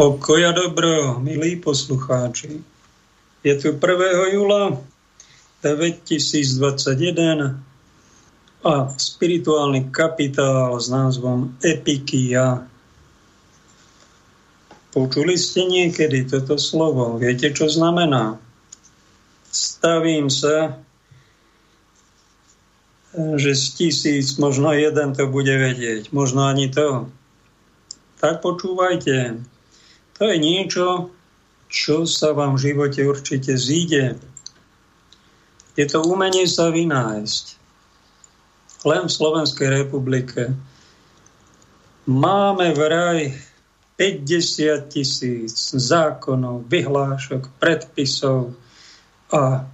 Pokoja dobro, milí poslucháči. Je tu 1. júla 2021 a spirituálny kapitál s názvom Epikia. Počuli ste niekedy toto slovo? Viete, čo znamená? Stavím sa, že z tisíc možno jeden to bude vedieť, možno ani to. Tak počúvajte, to je niečo, čo sa vám v živote určite zíde. Je to umenie sa vynájsť. Len v Slovenskej republike máme vraj 50 tisíc zákonov, vyhlášok, predpisov. A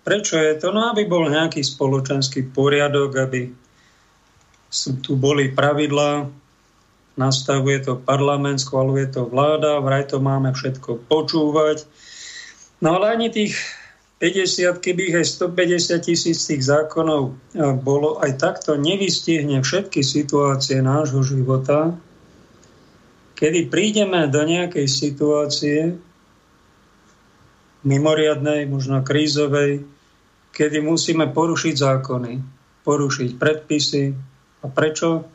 prečo je to? No, aby bol nejaký spoločenský poriadok, aby tu boli pravidlá, nastavuje to parlament, schvaluje to vláda, vraj to máme všetko počúvať. No ale ani tých 50, keby aj 150 tisíc tých zákonov bolo, aj takto nevystihne všetky situácie nášho života, kedy prídeme do nejakej situácie mimoriadnej, možno krízovej, kedy musíme porušiť zákony, porušiť predpisy. A prečo?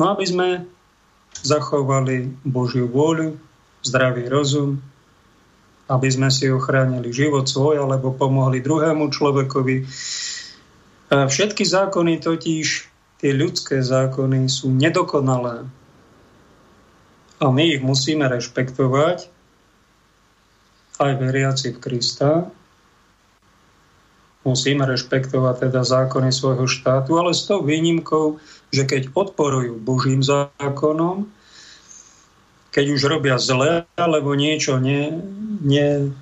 No aby sme zachovali Božiu vôľu, zdravý rozum, aby sme si ochránili život svoj alebo pomohli druhému človekovi. Všetky zákony totiž, tie ľudské zákony sú nedokonalé. A my ich musíme rešpektovať, aj veriaci v Krista, musíme rešpektovať teda zákony svojho štátu, ale s tou výnimkou, že keď odporujú Božím zákonom, keď už robia zle, alebo niečo ne, ne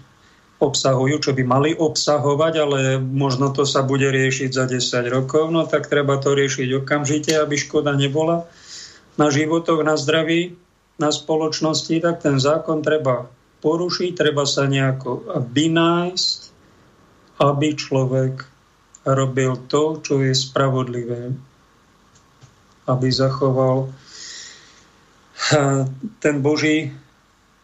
čo by mali obsahovať, ale možno to sa bude riešiť za 10 rokov, no tak treba to riešiť okamžite, aby škoda nebola na životoch, na zdraví, na spoločnosti, tak ten zákon treba porušiť, treba sa nejako vynájsť, aby človek robil to, čo je spravodlivé. Aby zachoval eh, ten Boží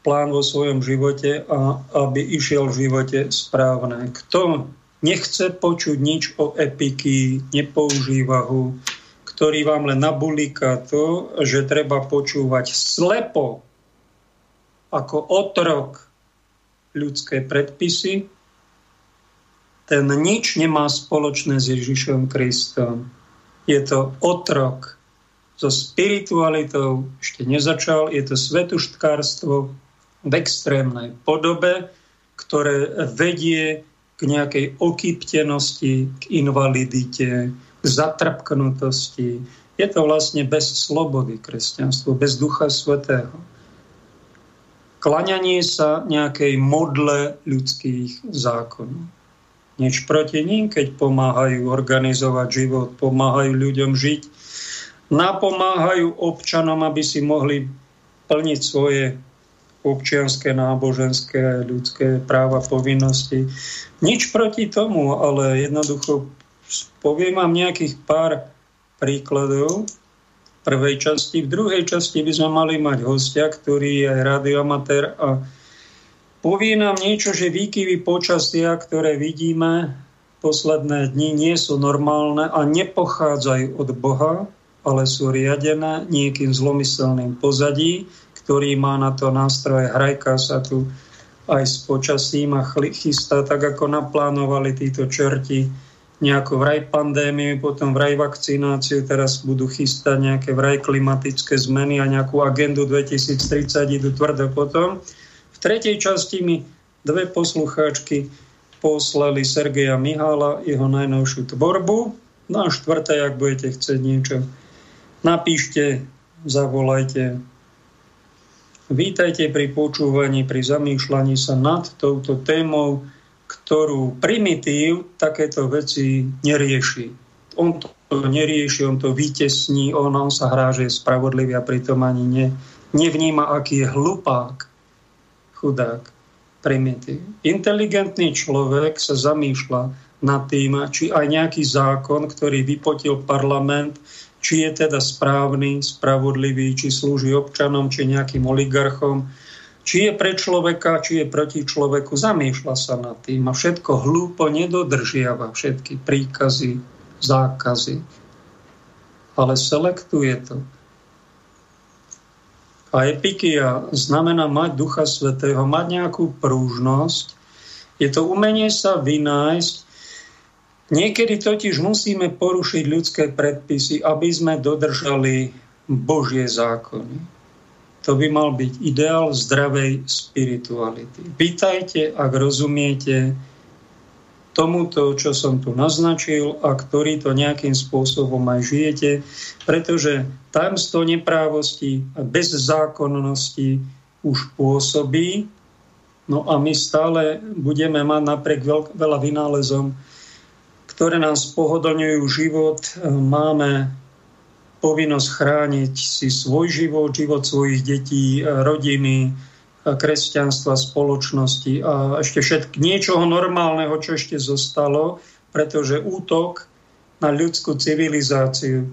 plán vo svojom živote a aby išiel v živote správne. Kto nechce počuť nič o epiky, nepoužíva ho, ktorý vám len nabulíka to, že treba počúvať slepo ako otrok ľudské predpisy, ten nič nemá spoločné s Ježišom Kristom. Je to otrok so spiritualitou, ešte nezačal, je to svetuštkárstvo v extrémnej podobe, ktoré vedie k nejakej okyptenosti, k invalidite, k zatrpknutosti. Je to vlastne bez slobody kresťanstvo, bez Ducha Svetého. Klaňanie sa nejakej modle ľudských zákonov nič proti ním, keď pomáhajú organizovať život, pomáhajú ľuďom žiť, napomáhajú občanom, aby si mohli plniť svoje občianské, náboženské, ľudské práva, povinnosti. Nič proti tomu, ale jednoducho poviem vám nejakých pár príkladov v prvej časti. V druhej časti by sme mali mať hostia, ktorý je radioamatér a Povie nám niečo, že výkyvy počasia, ktoré vidíme posledné dni, nie sú normálne a nepochádzajú od Boha, ale sú riadené niekým zlomyselným pozadí, ktorý má na to nástroje, hrajka sa tu aj s počasím a chystá tak, ako naplánovali títo čerti nejakú vraj pandémiu, potom vraj vakcináciu, teraz budú chystať nejaké vraj klimatické zmeny a nejakú agendu 2030 idú tvrdo potom tretej časti mi dve poslucháčky poslali Sergeja Mihála, jeho najnovšiu tvorbu. Na štvrté, ak budete chcieť niečo, napíšte, zavolajte. Vítajte pri počúvaní, pri zamýšľaní sa nad touto témou, ktorú primitív takéto veci nerieši. On to nerieši, on to vytesní, on, on sa hrá, že je spravodlivý a pritom ani ne, nevníma, aký je hlupák chudák, primitív. Inteligentný človek sa zamýšľa nad tým, či aj nejaký zákon, ktorý vypotil parlament, či je teda správny, spravodlivý, či slúži občanom, či nejakým oligarchom, či je pre človeka, či je proti človeku, zamýšľa sa nad tým a všetko hlúpo nedodržiava, všetky príkazy, zákazy, ale selektuje to. A epikia znamená mať Ducha Svetého, mať nejakú prúžnosť. Je to umenie sa vynájsť. Niekedy totiž musíme porušiť ľudské predpisy, aby sme dodržali Božie zákony. To by mal byť ideál zdravej spirituality. Pýtajte, ak rozumiete, tomuto, čo som tu naznačil a ktorý to nejakým spôsobom aj žijete, pretože tajomstvo neprávosti a bezzákonnosti už pôsobí, no a my stále budeme mať napriek veľa vynálezom, ktoré nám spohodlňujú život, máme povinnosť chrániť si svoj život, život svojich detí, rodiny, kresťanstva, spoločnosti a ešte všetk niečoho normálneho, čo ešte zostalo, pretože útok na ľudskú civilizáciu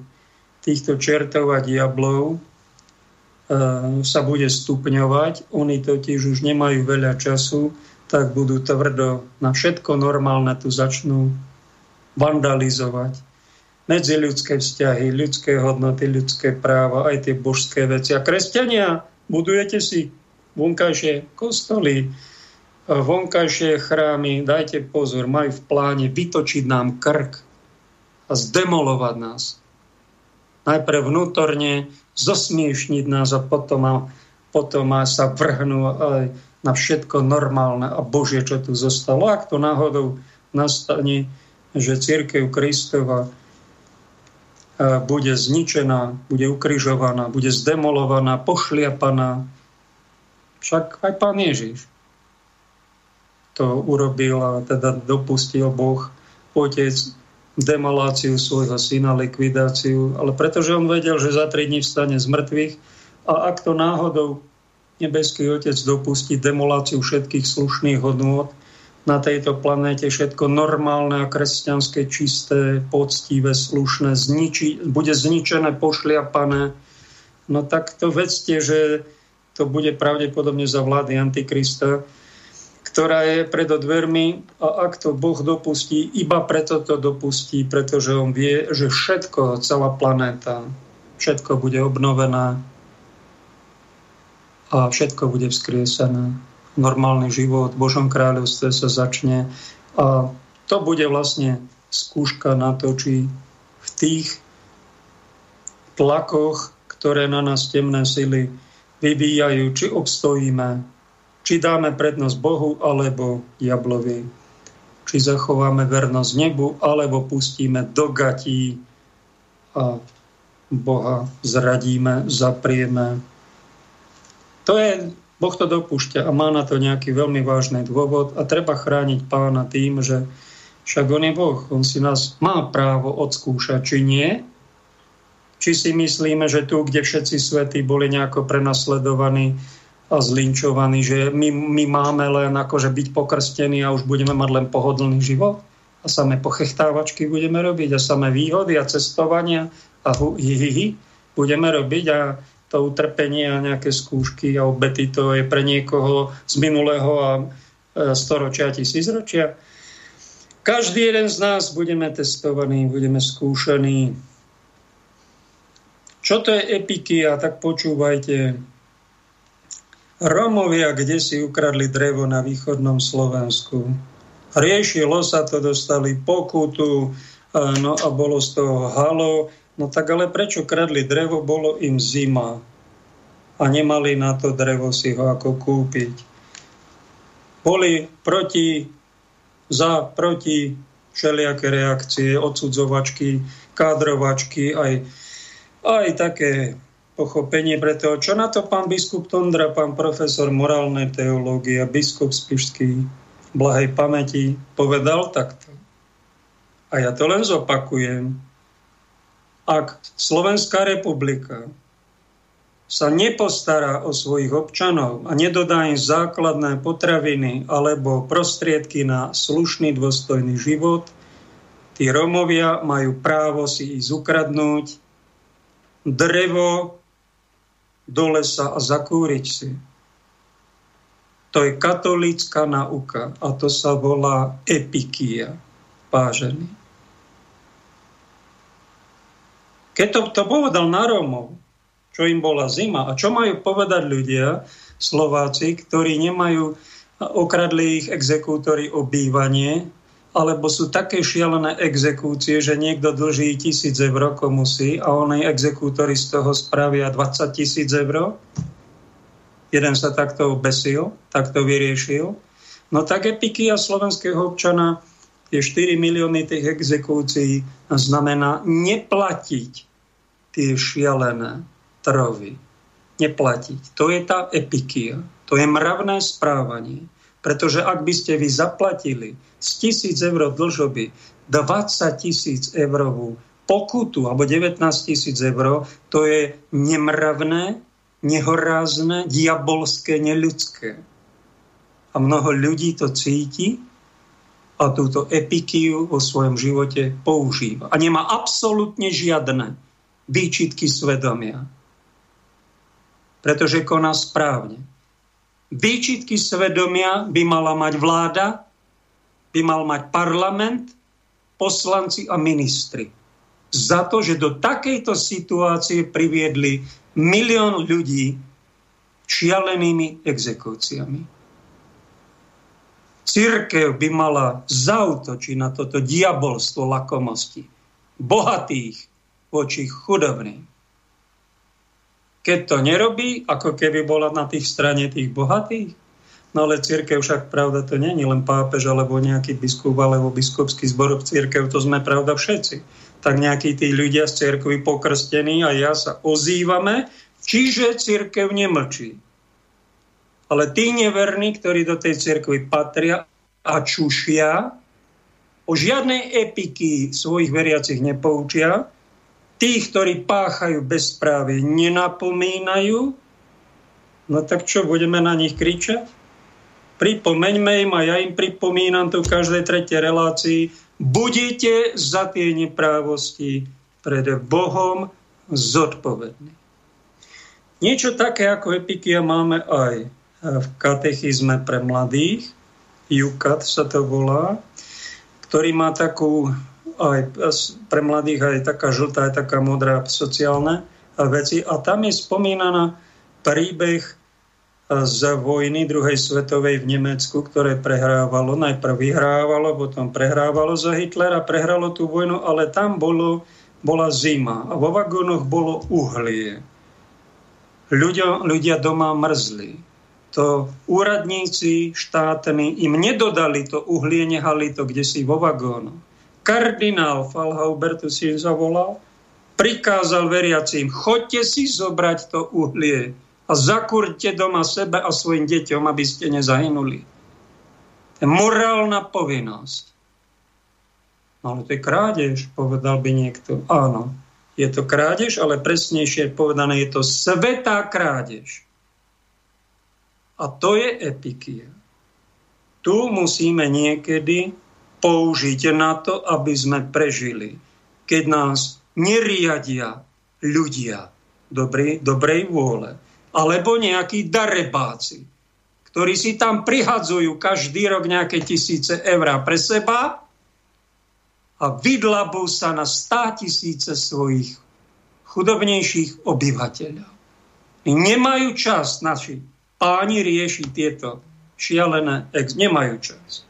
týchto čertov a diablov sa bude stupňovať. Oni totiž už nemajú veľa času, tak budú tvrdo na všetko normálne tu začnú vandalizovať medziľudské vzťahy, ľudské hodnoty, ľudské práva, aj tie božské veci. A kresťania, budujete si vonkajšie kostoly, vonkajšie chrámy, dajte pozor, majú v pláne vytočiť nám krk a zdemolovať nás. Najprv vnútorne zosmiešniť nás a potom, a, potom a sa vrhnú aj na všetko normálne a Božie, čo tu zostalo. Ak to náhodou nastane, že církev Kristova bude zničená, bude ukrižovaná, bude zdemolovaná, pošliapaná, však aj pán Ježiš to urobil a teda dopustil Boh, Otec, demoláciu svojho syna, likvidáciu, ale pretože on vedel, že za tri dní vstane z mŕtvych a ak to náhodou nebeský Otec dopustí demoláciu všetkých slušných hodnôt na tejto planéte, všetko normálne a kresťanské, čisté, poctivé, slušné, zniči, bude zničené, pošliapané, no tak to vedzte, že to bude pravdepodobne za vlády Antikrista, ktorá je pred dvermi a ak to Boh dopustí, iba preto to dopustí, pretože on vie, že všetko, celá planéta, všetko bude obnovená a všetko bude vzkriesené. Normálny život v Božom kráľovstve sa začne a to bude vlastne skúška na to, či v tých tlakoch, ktoré na nás temné sily vyvíjajú, či obstojíme, či dáme prednosť Bohu alebo diablovi, či zachováme vernosť nebu, alebo pustíme do gatí a Boha zradíme, zaprieme. To je, Boh to dopúšťa a má na to nejaký veľmi vážny dôvod a treba chrániť pána tým, že však on je Boh, on si nás má právo odskúšať, či nie, či si myslíme, že tu, kde všetci svetí boli nejako prenasledovaní a zlinčovaní, že my, my máme len akože byť pokrstení a už budeme mať len pohodlný život? A samé pochechtávačky budeme robiť a samé výhody a cestovania a hu, budeme robiť a to utrpenie a nejaké skúšky a obety to je pre niekoho z minulého a e, storočia, tisícročia. Každý jeden z nás budeme testovaní, budeme skúšaní čo to je epikia, tak počúvajte. Romovia, kde si ukradli drevo na východnom Slovensku. Riešilo sa to, dostali pokutu, no a bolo z toho halo. No tak ale prečo kradli drevo? Bolo im zima a nemali na to drevo si ho ako kúpiť. Boli proti, za, proti všelijaké reakcie, odsudzovačky, kádrovačky, aj aj také pochopenie pre to, čo na to pán biskup Tondra, pán profesor morálnej teológie, biskup Spišský blahej pamäti povedal takto. A ja to len zopakujem. Ak Slovenská republika sa nepostará o svojich občanov a nedodá im základné potraviny alebo prostriedky na slušný, dôstojný život, tí Romovia majú právo si ísť ukradnúť drevo do lesa a zakúriť si. To je katolícka nauka a to sa volá epikia, vážený. Keď to, to povedal na Rómov, čo im bola zima a čo majú povedať ľudia, Slováci, ktorí nemajú, okradli ich exekútory o bývanie, alebo sú také šialené exekúcie, že niekto dlží tisíc eur komu si a oni exekútory z toho spravia 20 tisíc eur. Jeden sa takto obesil, takto vyriešil. No tak epiky a slovenského občana je 4 milióny tých exekúcií znamená neplatiť tie šialené trovy. Neplatiť. To je tá epikia. To je mravné správanie. Pretože ak by ste vy zaplatili z tisíc eur dlžoby 20 tisíc eurovú pokutu alebo 19 tisíc eur, to je nemravné, nehorázne, diabolské, neľudské. A mnoho ľudí to cíti a túto epikiu vo svojom živote používa. A nemá absolútne žiadne výčitky svedomia. Pretože koná správne. Výčitky svedomia by mala mať vláda, by mal mať parlament, poslanci a ministri. Za to, že do takejto situácie priviedli milión ľudí šialenými exekúciami. Církev by mala zautočiť na toto diabolstvo lakomosti. Bohatých voči chudobným. Keď to nerobí, ako keby bola na tých strane tých bohatých. No ale církev však pravda to není len pápež alebo nejaký biskup alebo biskupský zbor církev, to sme pravda všetci. Tak nejakí tí ľudia z církvy pokrstení a ja sa ozývame, čiže církev nemlčí. Ale tí neverní, ktorí do tej církvy patria a čušia, o žiadnej epiky svojich veriacich nepoučia, tých, ktorí páchajú bezprávie, nenapomínajú, no tak čo, budeme na nich kričať? Pripomeňme im a ja im pripomínam tu v každej tretej relácii, budete za tie neprávosti pred Bohom zodpovední. Niečo také ako epikia máme aj v katechizme pre mladých, Jukat sa to volá, ktorý má takú aj pre mladých aj taká žltá, aj taká modrá sociálne veci. A tam je spomínaná príbeh z vojny druhej svetovej v Nemecku, ktoré prehrávalo, najprv vyhrávalo, potom prehrávalo za Hitlera, prehralo tú vojnu, ale tam bolo, bola zima a vo vagónoch bolo uhlie. Ľudia, ľudia doma mrzli. To úradníci štátni im nedodali to uhlie, nehali to kde si vo vagónoch kardinál Falhauber, tu si zavolal, prikázal veriacím, choďte si zobrať to uhlie a zakurte doma sebe a svojim deťom, aby ste nezahynuli. To je morálna povinnosť. No ale to je krádež, povedal by niekto. Áno, je to krádež, ale presnejšie povedané, je to svetá krádež. A to je epikia. Tu musíme niekedy použiť na to, aby sme prežili. Keď nás neriadia ľudia dobrej, dobrej vôle, alebo nejakí darebáci, ktorí si tam prihadzujú každý rok nejaké tisíce eur pre seba a vydlabú sa na stá tisíce svojich chudobnejších obyvateľov. Nemajú čas naši páni riešiť tieto šialené ex. Nemajú čas.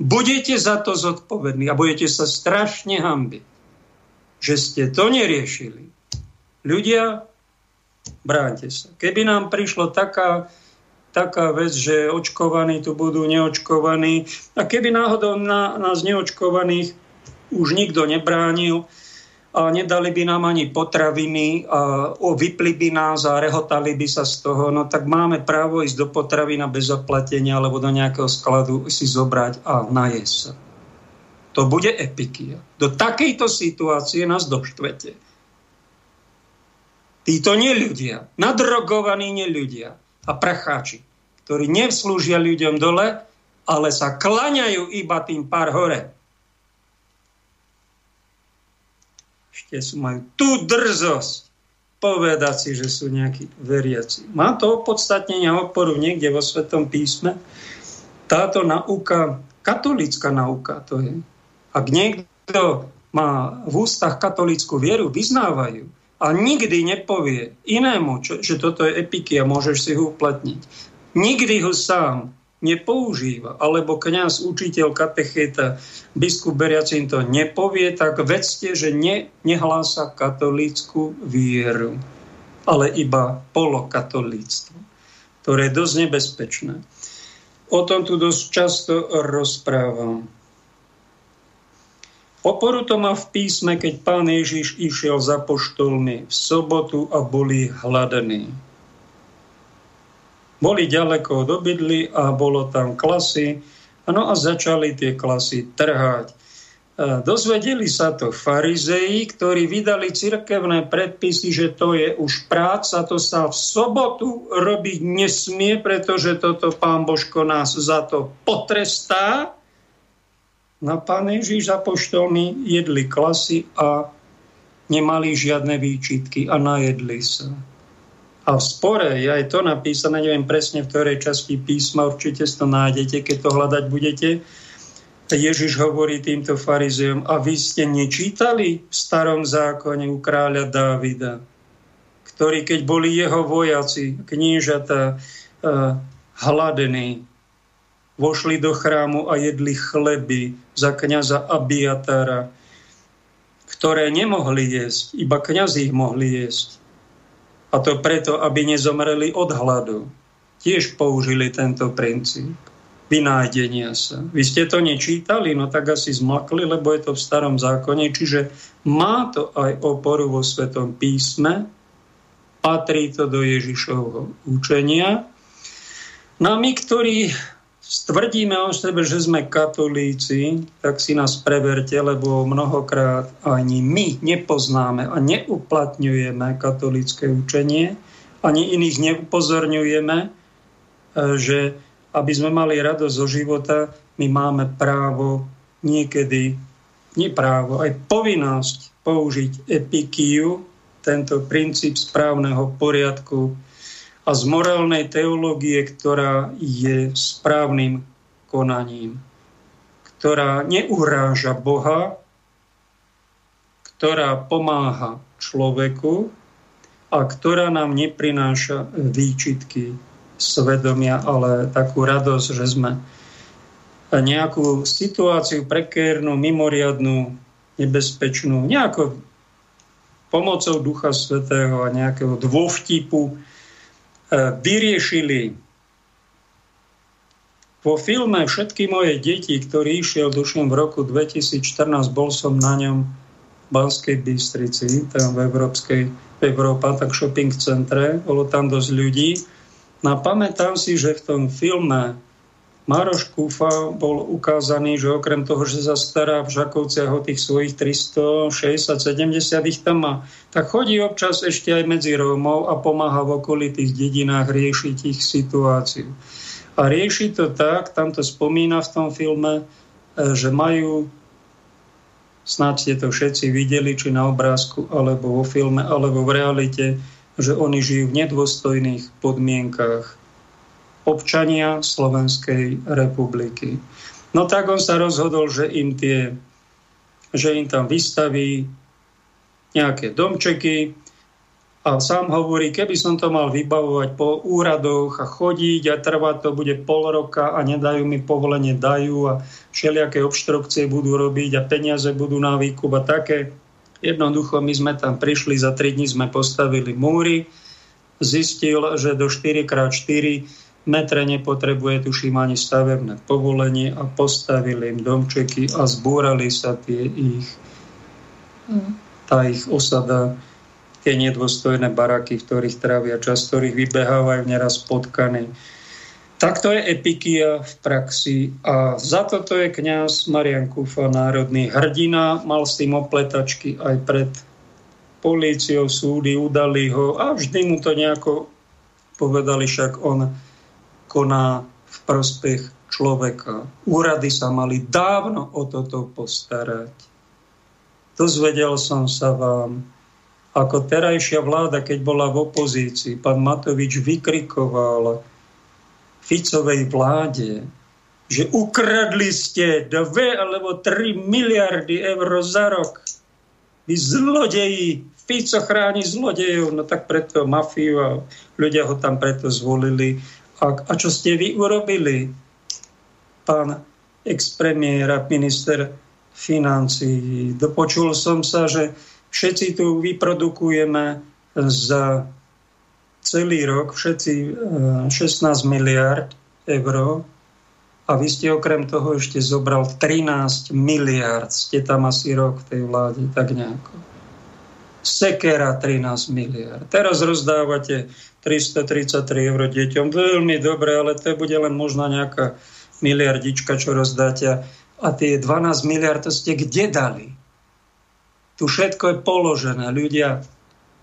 Budete za to zodpovední a budete sa strašne hambiť, že ste to neriešili. Ľudia, bránte sa. Keby nám prišlo taká, taká vec, že očkovaní tu budú neočkovaní a keby náhodou na nás neočkovaných už nikto nebránil, nedali by nám ani potraviny, a vypli by nás a rehotali by sa z toho, no tak máme právo ísť do potravina bez zaplatenia alebo do nejakého skladu si zobrať a najesť sa. To bude epikia. Do takejto situácie nás doštvete. Títo neľudia, nadrogovaní neľudia a pracháči, ktorí nevslúžia ľuďom dole, ale sa klaňajú iba tým pár hore ešte sú majú tú drzosť povedať si, že sú nejakí veriaci. Má to opodstatnenie oporu niekde vo Svetom písme. Táto nauka, katolická nauka to je. Ak niekto má v ústach katolickú vieru, vyznávajú a nikdy nepovie inému, čo, že toto je epiky a môžeš si ho uplatniť. Nikdy ho sám nepoužíva, alebo kňaz, učiteľ, katechéta, biskup Beriacin to nepovie, tak vedzte, že ne, nehlása katolícku vieru, ale iba polokatolíctvo, ktoré je dosť nebezpečné. O tom tu dosť často rozprávam. Oporu to má v písme, keď pán Ježiš išiel za poštolmi v sobotu a boli hladení boli ďaleko od obydly a bolo tam klasy. No a začali tie klasy trhať. Dozvedeli sa to farizei, ktorí vydali cirkevné predpisy, že to je už práca, to sa v sobotu robiť nesmie, pretože toto pán Božko nás za to potrestá. Na pán Ježiš apoštolmi jedli klasy a nemali žiadne výčitky a najedli sa. A v spore je aj to napísané, neviem presne v ktorej časti písma, určite to nájdete, keď to hľadať budete. Ježiš hovorí týmto farizeom, a vy ste nečítali v starom zákone u kráľa Dávida, ktorý, keď boli jeho vojaci, kniežata, uh, hladení, vošli do chrámu a jedli chleby za kniaza Abiatara, ktoré nemohli jesť, iba kňazi ich mohli jesť a to preto, aby nezomreli od hladu. Tiež použili tento princíp vynájdenia sa. Vy ste to nečítali, no tak asi zmakli, lebo je to v starom zákone, čiže má to aj oporu vo Svetom písme, patrí to do Ježišovho učenia. No a my, ktorí stvrdíme o sebe, že sme katolíci, tak si nás preverte, lebo mnohokrát ani my nepoznáme a neuplatňujeme katolícke učenie, ani iných neupozorňujeme, e, že aby sme mali radosť zo života, my máme právo niekedy, nie právo, aj povinnosť použiť epikiu, tento princíp správneho poriadku, a z morálnej teológie, ktorá je správnym konaním, ktorá neuráža Boha, ktorá pomáha človeku a ktorá nám neprináša výčitky svedomia, ale takú radosť, že sme nejakú situáciu prekérnu, mimoriadnú, nebezpečnú, nejako pomocou Ducha Svetého a nejakého dôvtipu vyriešili vo filme Všetky moje deti, ktorý išiel, duším, v roku 2014, bol som na ňom v Banskej Bystrici, tam v Európskej, v Európa, tak shopping centre, bolo tam dosť ľudí. No pamätám si, že v tom filme Maroš Kúfa bol ukázaný, že okrem toho, že sa stará v Žakovciach o tých svojich 360-70 ich tam má, tak chodí občas ešte aj medzi Rómov a pomáha v okolitých dedinách riešiť ich situáciu. A rieši to tak, tam to spomína v tom filme, e, že majú, snáď ste to všetci videli, či na obrázku, alebo vo filme, alebo v realite, že oni žijú v nedôstojných podmienkách občania Slovenskej republiky. No tak on sa rozhodol, že im, tie, že im tam vystaví nejaké domčeky a sám hovorí, keby som to mal vybavovať po úradoch a chodiť a trvať to bude pol roka a nedajú mi povolenie, dajú a všelijaké obštrukcie budú robiť a peniaze budú na výkup a také. Jednoducho my sme tam prišli, za 3 dní sme postavili múry, zistil, že do 4x4 metre nepotrebuje, tuším, ani stavebné povolenie a postavili im domčeky a zbúrali sa tie ich, mm. tá ich osada, tie nedôstojné baraky, v ktorých trávia čas, ktorých vybehávajú neraz potkany. Tak to je epikia v praxi a za toto je kňaz Marian Kufa, národný hrdina, mal s tým opletačky aj pred políciou, súdy, udali ho a vždy mu to nejako povedali, však on koná v prospech človeka. Úrady sa mali dávno o toto postarať. Dozvedel som sa vám, ako terajšia vláda, keď bola v opozícii, pán Matovič vykrikoval Ficovej vláde, že ukradli ste 2 alebo 3 miliardy eur za rok. Vy zlodeji, Fico chráni zlodejov, no tak preto mafiu a ľudia ho tam preto zvolili. A, a čo ste vy urobili, pán ex-premiér a minister financí? Dopočul som sa, že všetci tu vyprodukujeme za celý rok, všetci 16 eh, miliard eur a vy ste okrem toho ešte zobral 13 miliard. Ste tam asi rok v tej vláde, tak nejako. Sekera 13 miliard. Teraz rozdávate 333 eur deťom. Veľmi dobre, ale to bude len možno nejaká miliardička, čo rozdáte. A tie 12 miliard to ste kde dali? Tu všetko je položené. Ľudia,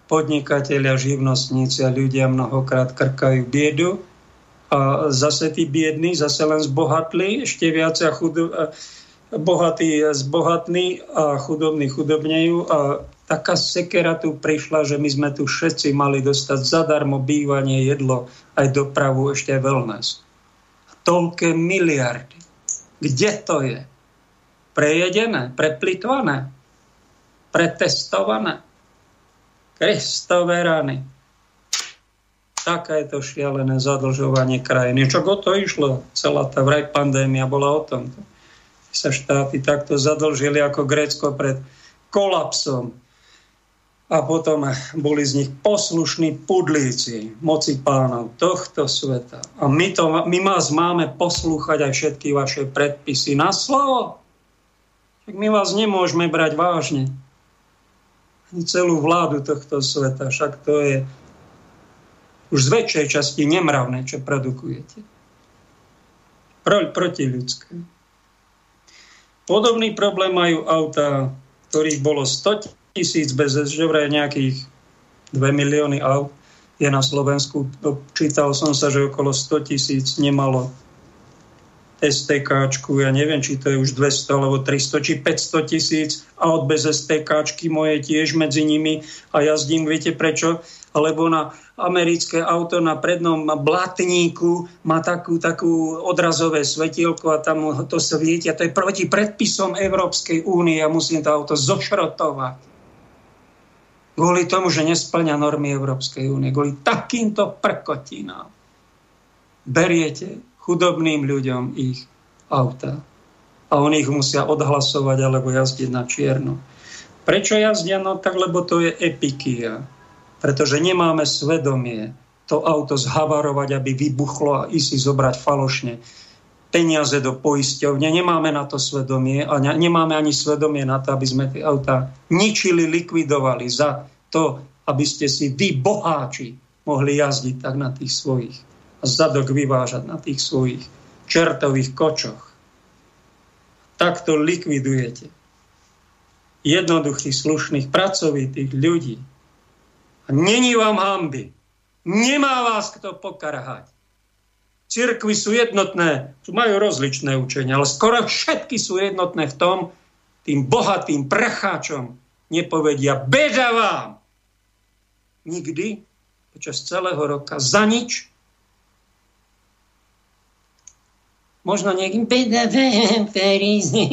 podnikatelia, živnostníci a ľudia mnohokrát krkajú biedu a zase tí biední zase len zbohatli, ešte viac a chudo, bohatí zbohatní a chudobní chudobnejú a taká sekera tu prišla, že my sme tu všetci mali dostať zadarmo bývanie, jedlo, aj dopravu, ešte aj wellness. Toľké miliardy. Kde to je? Prejedené, preplitvané, pretestované. Kristové rany takéto šialené zadlžovanie krajiny. Čo o to išlo? Celá tá vraj pandémia bola o tom. Sa štáty takto zadlžili ako Grécko pred kolapsom. A potom boli z nich poslušní pudlíci moci pánov tohto sveta. A my, to, my vás máme poslúchať aj všetky vaše predpisy na slovo. Tak my vás nemôžeme brať vážne. Celú vládu tohto sveta. Však to je už z väčšej časti nemravné, čo produkujete. Pro, ľudské. Podobný problém majú auta, ktorých bolo 100 tisíc bez že vraj nejakých 2 milióny aut je na Slovensku. Čítal som sa, že okolo 100 tisíc nemalo STK, ja neviem, či to je už 200 alebo 300 či 500 tisíc aut bez STK, moje tiež medzi nimi a jazdím, viete prečo? Alebo na americké auto na prednom blatníku má takú, takú odrazové svetielko a tam to svieti a to je proti predpisom Európskej únie a musím to auto zošrotovať. Kvôli tomu, že nesplňa normy Európskej únie. Kvôli takýmto prkotinám. Beriete chudobným ľuďom ich auta. A oni ich musia odhlasovať alebo jazdiť na čierno. Prečo jazdia? No tak, lebo to je epikia. Pretože nemáme svedomie to auto zhavarovať, aby vybuchlo a ísť zobrať falošne peniaze do poisťovne. Nemáme na to svedomie a nemáme ani svedomie na to, aby sme tie auta ničili, likvidovali za to, aby ste si vy, boháči, mohli jazdiť tak na tých svojich zadok vyvážať na tých svojich čertových kočoch. Takto likvidujete jednoduchých, slušných, pracovitých ľudí. A není vám hamby. Nemá vás kto pokarhať. Cirkvy sú jednotné, majú rozličné učenia, ale skoro všetky sú jednotné v tom, tým bohatým prcháčom nepovedia beda vám. Nikdy počas celého roka za nič možno niekým BDV, Ferizi,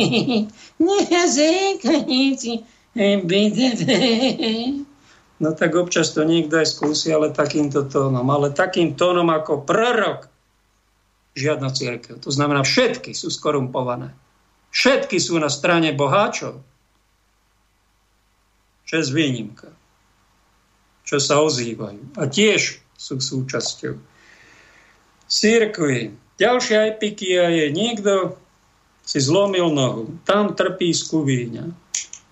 nejazykaníci, BDV. No tak občas to niekto aj skúsi, ale takýmto tónom. Ale takým tónom ako prorok žiadna církev. To znamená, všetky sú skorumpované. Všetky sú na strane boháčov. Čo je výnimka. Čo sa ozývajú. A tiež sú súčasťou církvy. Ďalšia epikia je, niekto si zlomil nohu, tam trpí skuvíňa,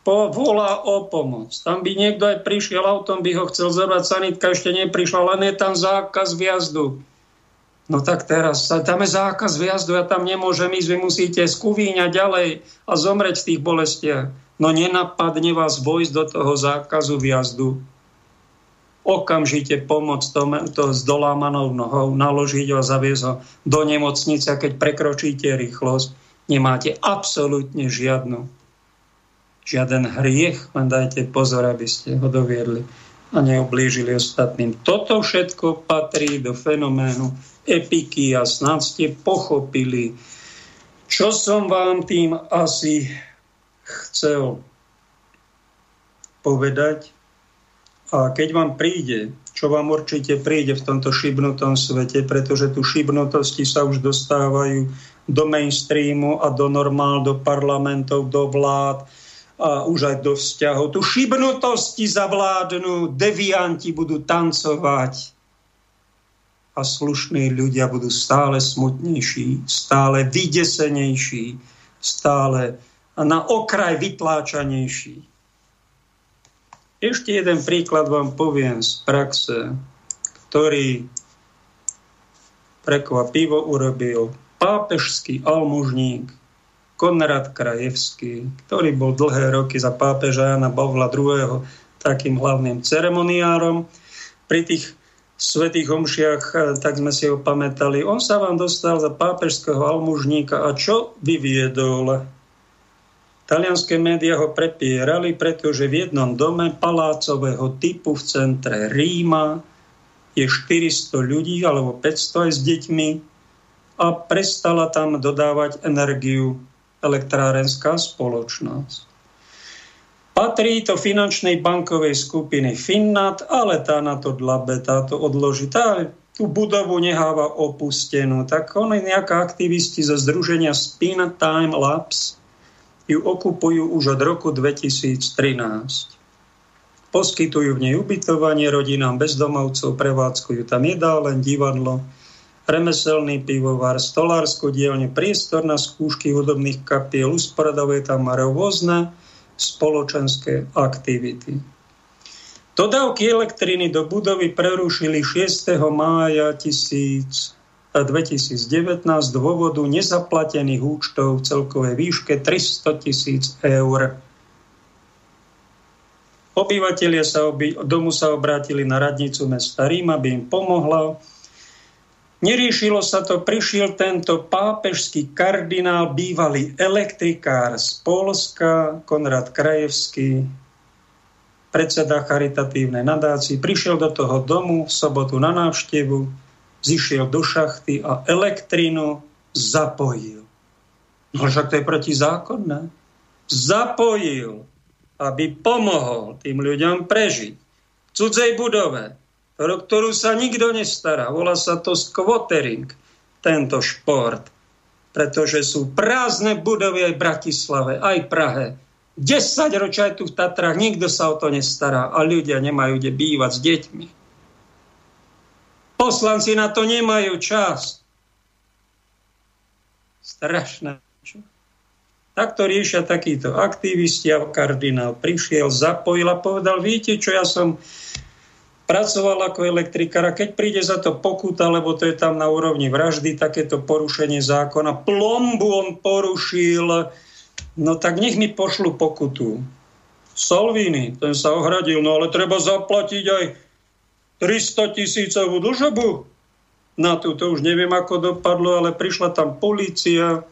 po, volá o pomoc. Tam by niekto aj prišiel autom, by ho chcel zobrať, sanitka ešte neprišla, len je tam zákaz vjazdu. No tak teraz, tam je zákaz vjazdu, ja tam nemôžem ísť, vy musíte skúvíňať ďalej a zomreť v tých bolestiach. No nenapadne vás vojsť do toho zákazu vjazdu okamžite pomôcť to, to s dolámanou nohou, naložiť ho zaviesť ho do nemocnice a keď prekročíte rýchlosť, nemáte absolútne žiadnu žiaden hriech, len dajte pozor, aby ste ho doviedli a neoblížili ostatným. Toto všetko patrí do fenoménu epiky a snad ste pochopili, čo som vám tým asi chcel povedať. A keď vám príde, čo vám určite príde v tomto šibnutom svete, pretože tu šibnutosti sa už dostávajú do mainstreamu a do normál, do parlamentov, do vlád, a už aj do vzťahov. Tu šibnutosti zavládnu, devianti budú tancovať a slušní ľudia budú stále smutnejší, stále vydesenejší, stále na okraj vytláčanejší. Ešte jeden príklad vám poviem z praxe, ktorý prekvapivo urobil pápežský almužník Konrad Krajevský, ktorý bol dlhé roky za pápeža Jana Pavla II. takým hlavným ceremoniárom. Pri tých svetých homšiach, eh, tak sme si ho pamätali. On sa vám dostal za pápežského almužníka a čo vyviedol? Talianské médiá ho prepierali, pretože v jednom dome palácového typu v centre Ríma je 400 ľudí alebo 500 aj s deťmi a prestala tam dodávať energiu elektrárenská spoločnosť. Patrí to finančnej bankovej skupiny Finnat, ale tá na to dlabe, tá to odloží. Tá tú budovu neháva opustenú. Tak oni nejaká aktivisti zo združenia Spin Time Labs ju okupujú už od roku 2013. Poskytujú v nej ubytovanie rodinám bezdomovcov, prevádzkujú tam jedálen, divadlo, remeselný pivovar, stolárskú dielňu, priestor na skúšky hudobných kapiel, usporadové tam rôzne spoločenské aktivity. Dodávky elektriny do budovy prerušili 6. mája 2019 z dôvodu nezaplatených účtov v celkovej výške 300 tisíc eur. Obyvatelia sa oby, domu sa obrátili na radnicu mesta Rím, aby im pomohla Neriešilo sa to, prišiel tento pápežský kardinál, bývalý elektrikár z Polska, Konrad Krajevský, predseda charitatívnej nadácii, prišiel do toho domu v sobotu na návštevu, zišiel do šachty a elektrínu zapojil. No však to je protizákonné. Zapojil, aby pomohol tým ľuďom prežiť v cudzej budove ktorú sa nikto nestará. Volá sa to squattering, tento šport. Pretože sú prázdne budovy aj v Bratislave, aj Prahe. 10 ročia aj tu v Tatrách, nikto sa o to nestará a ľudia nemajú kde bývať s deťmi. Poslanci na to nemajú čas. Strašné. Tak to riešia takíto aktivisti a kardinál prišiel, zapojil a povedal, viete čo, ja som pracoval ako elektrikár a keď príde za to pokuta, lebo to je tam na úrovni vraždy, takéto porušenie zákona, plombu on porušil, no tak nech mi pošlu pokutu. Solvini, ten sa ohradil, no ale treba zaplatiť aj 300 tisícovú dlžobu. Na tú to už neviem, ako dopadlo, ale prišla tam policia,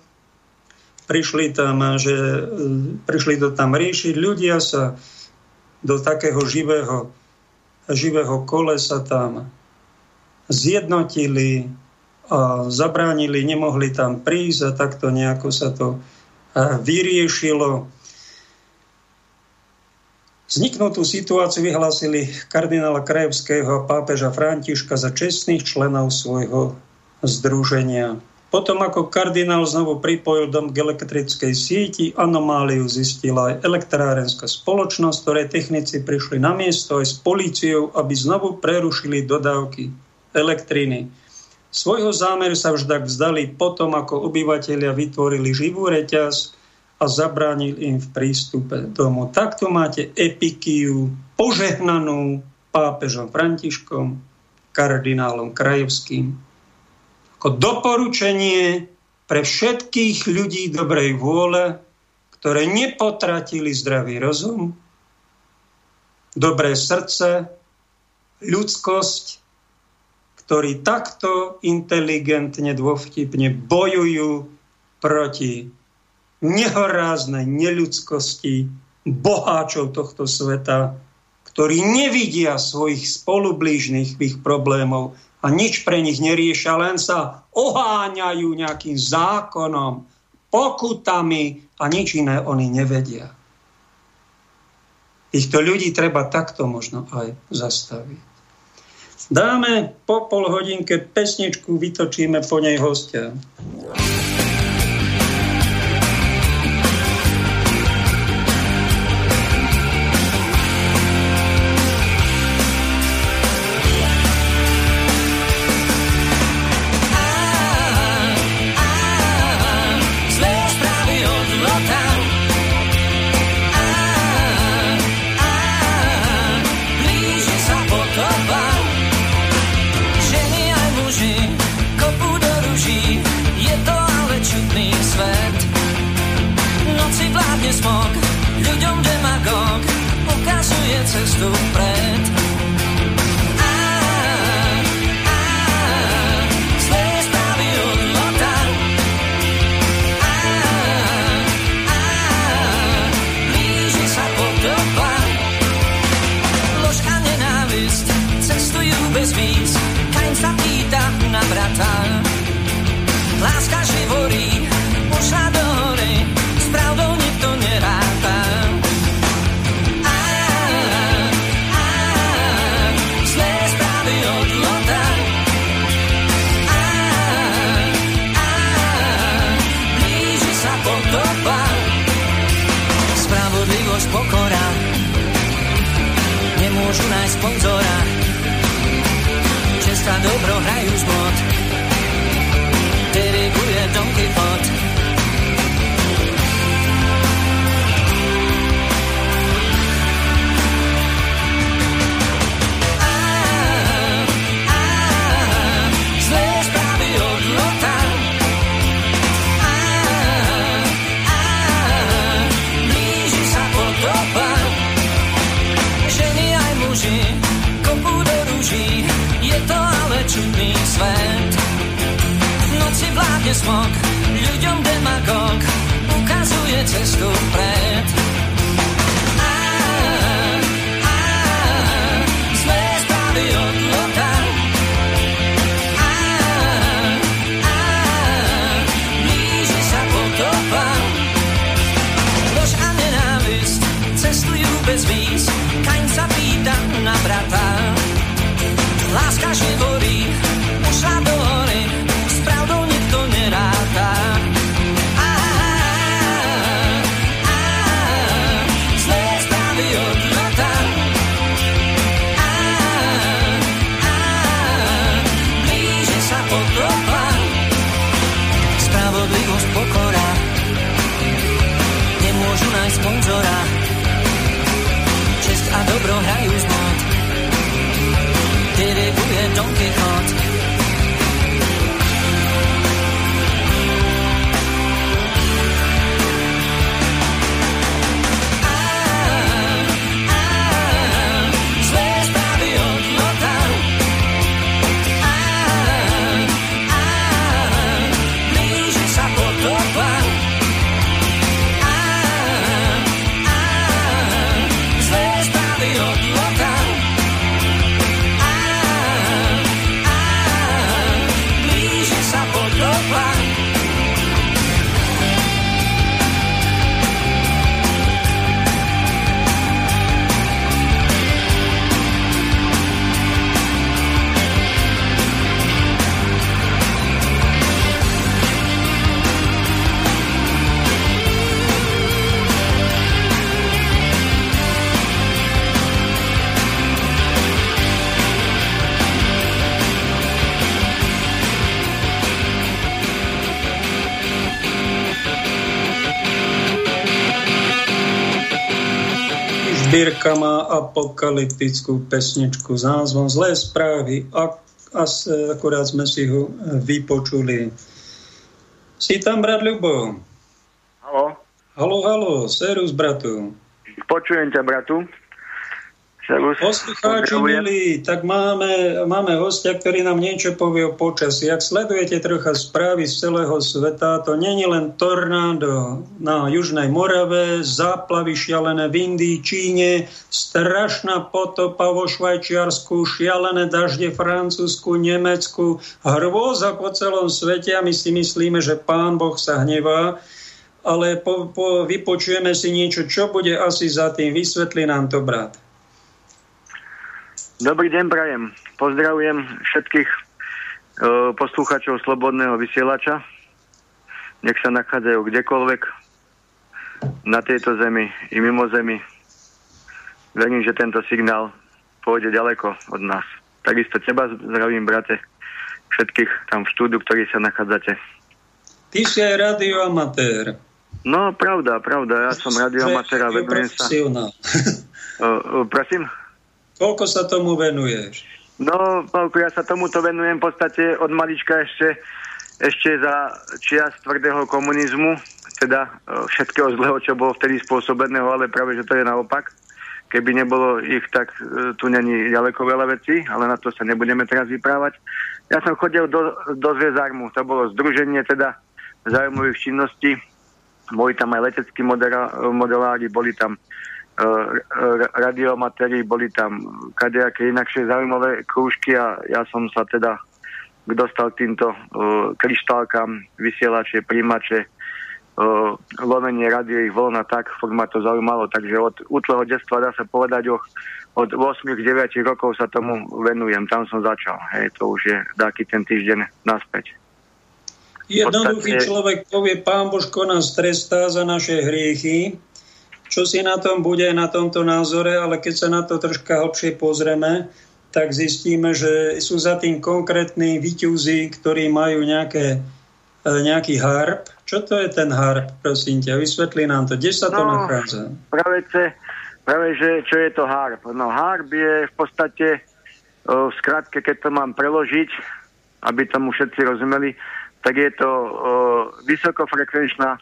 prišli tam, že, prišli to tam riešiť, ľudia sa do takého živého živého kolesa tam zjednotili a zabránili, nemohli tam prísť a takto nejako sa to vyriešilo. Vzniknutú situáciu vyhlásili kardinála Krajevského a pápeža Františka za čestných členov svojho združenia. Potom ako kardinál znovu pripojil dom k elektrickej sieti, anomáliu zistila aj elektrárenská spoločnosť, ktorej technici prišli na miesto aj s políciou, aby znovu prerušili dodávky elektriny. Svojho zámeru sa vždy vzdali potom, ako obyvateľia vytvorili živú reťaz a zabránil im v prístupe domu. Takto máte epikiu požehnanú pápežom Františkom, kardinálom Krajevským, ako doporučenie pre všetkých ľudí dobrej vôle, ktoré nepotratili zdravý rozum, dobré srdce, ľudskosť, ktorí takto inteligentne, dôvtipne bojujú proti nehoráznej neľudskosti boháčov tohto sveta, ktorí nevidia svojich spolublížnych ich problémov, a nič pre nich neriešia, len sa oháňajú nejakým zákonom, pokutami a nič iné oni nevedia. Týchto ľudí treba takto možno aj zastaviť. Dáme po pol hodinke pesničku, vytočíme po nej hostia. cuando bro apokalyptickú pesničku s názvom Zlé správy. Ak, as, akurát sme si ho e, vypočuli. Si tam, brat Ľubo? Halo. Halo, halo, serus, bratu. Počujem ťa, bratu. Poslucháči milí, tak máme, máme hostia, ktorý nám niečo povie o počasí. Ak sledujete trocha správy z celého sveta, to není len tornádo na Južnej Morave, záplavy šialené v Indii, Číne, strašná potopa vo Švajčiarsku, šialené dažde Francúzsku, Nemecku, hrôza po celom svete a my si myslíme, že pán Boh sa hnevá ale po, po, vypočujeme si niečo, čo bude asi za tým. Vysvetlí nám to, brat. Dobrý deň, prajem. Pozdravujem všetkých e, poslúchačov Slobodného vysielača. Nech sa nachádzajú kdekoľvek na tejto zemi i mimo zemi. Verím, že tento signál pôjde ďaleko od nás. Takisto teba zdravím, brate, všetkých tam v štúdiu, ktorí sa nachádzate. Ty si aj radioamatér. No, pravda, pravda. Ja som radioamatér a venujem sa... uh, prosím? Koľko sa tomu venuješ? No, Pálko, ja sa tomuto venujem v podstate od malička ešte, ešte za čias tvrdého komunizmu, teda e, všetkého zlého, čo bolo vtedy spôsobeného, ale práve, že to je naopak. Keby nebolo ich, tak e, tu není ďaleko veľa vecí, ale na to sa nebudeme teraz vyprávať. Ja som chodil do, do Zviezarmu, to bolo združenie teda zájmových činností. Boli tam aj leteckí modelári, boli tam radiomatérii, boli tam. Kadejaké inakšie zaujímavé krúžky a ja som sa teda dostal týmto uh, kryštálkam, vysielače, príjimače, uh, lomenie radiových vln a tak, fakt ma to zaujímalo, takže od útleho detstva dá sa povedať, oh, od 8-9 rokov sa tomu venujem, tam som začal, hej, to už je taký ten týždeň naspäť. Jednoduchý človek povie, pán Božko nás trestá za naše hriechy, čo si na tom bude na tomto názore, ale keď sa na to troška hlbšie pozrieme, tak zistíme, že sú za tým konkrétni vyťuzí, ktorí majú nejaké, e, nejaký harp. Čo to je ten harp, prosím ťa? Vysvetli nám to. Kde sa to no, nachádza? Práve, práve, že čo je to harp? No harp je v podstate, v skratke, keď to mám preložiť, aby tomu všetci rozumeli, tak je to o, vysokofrekvenčná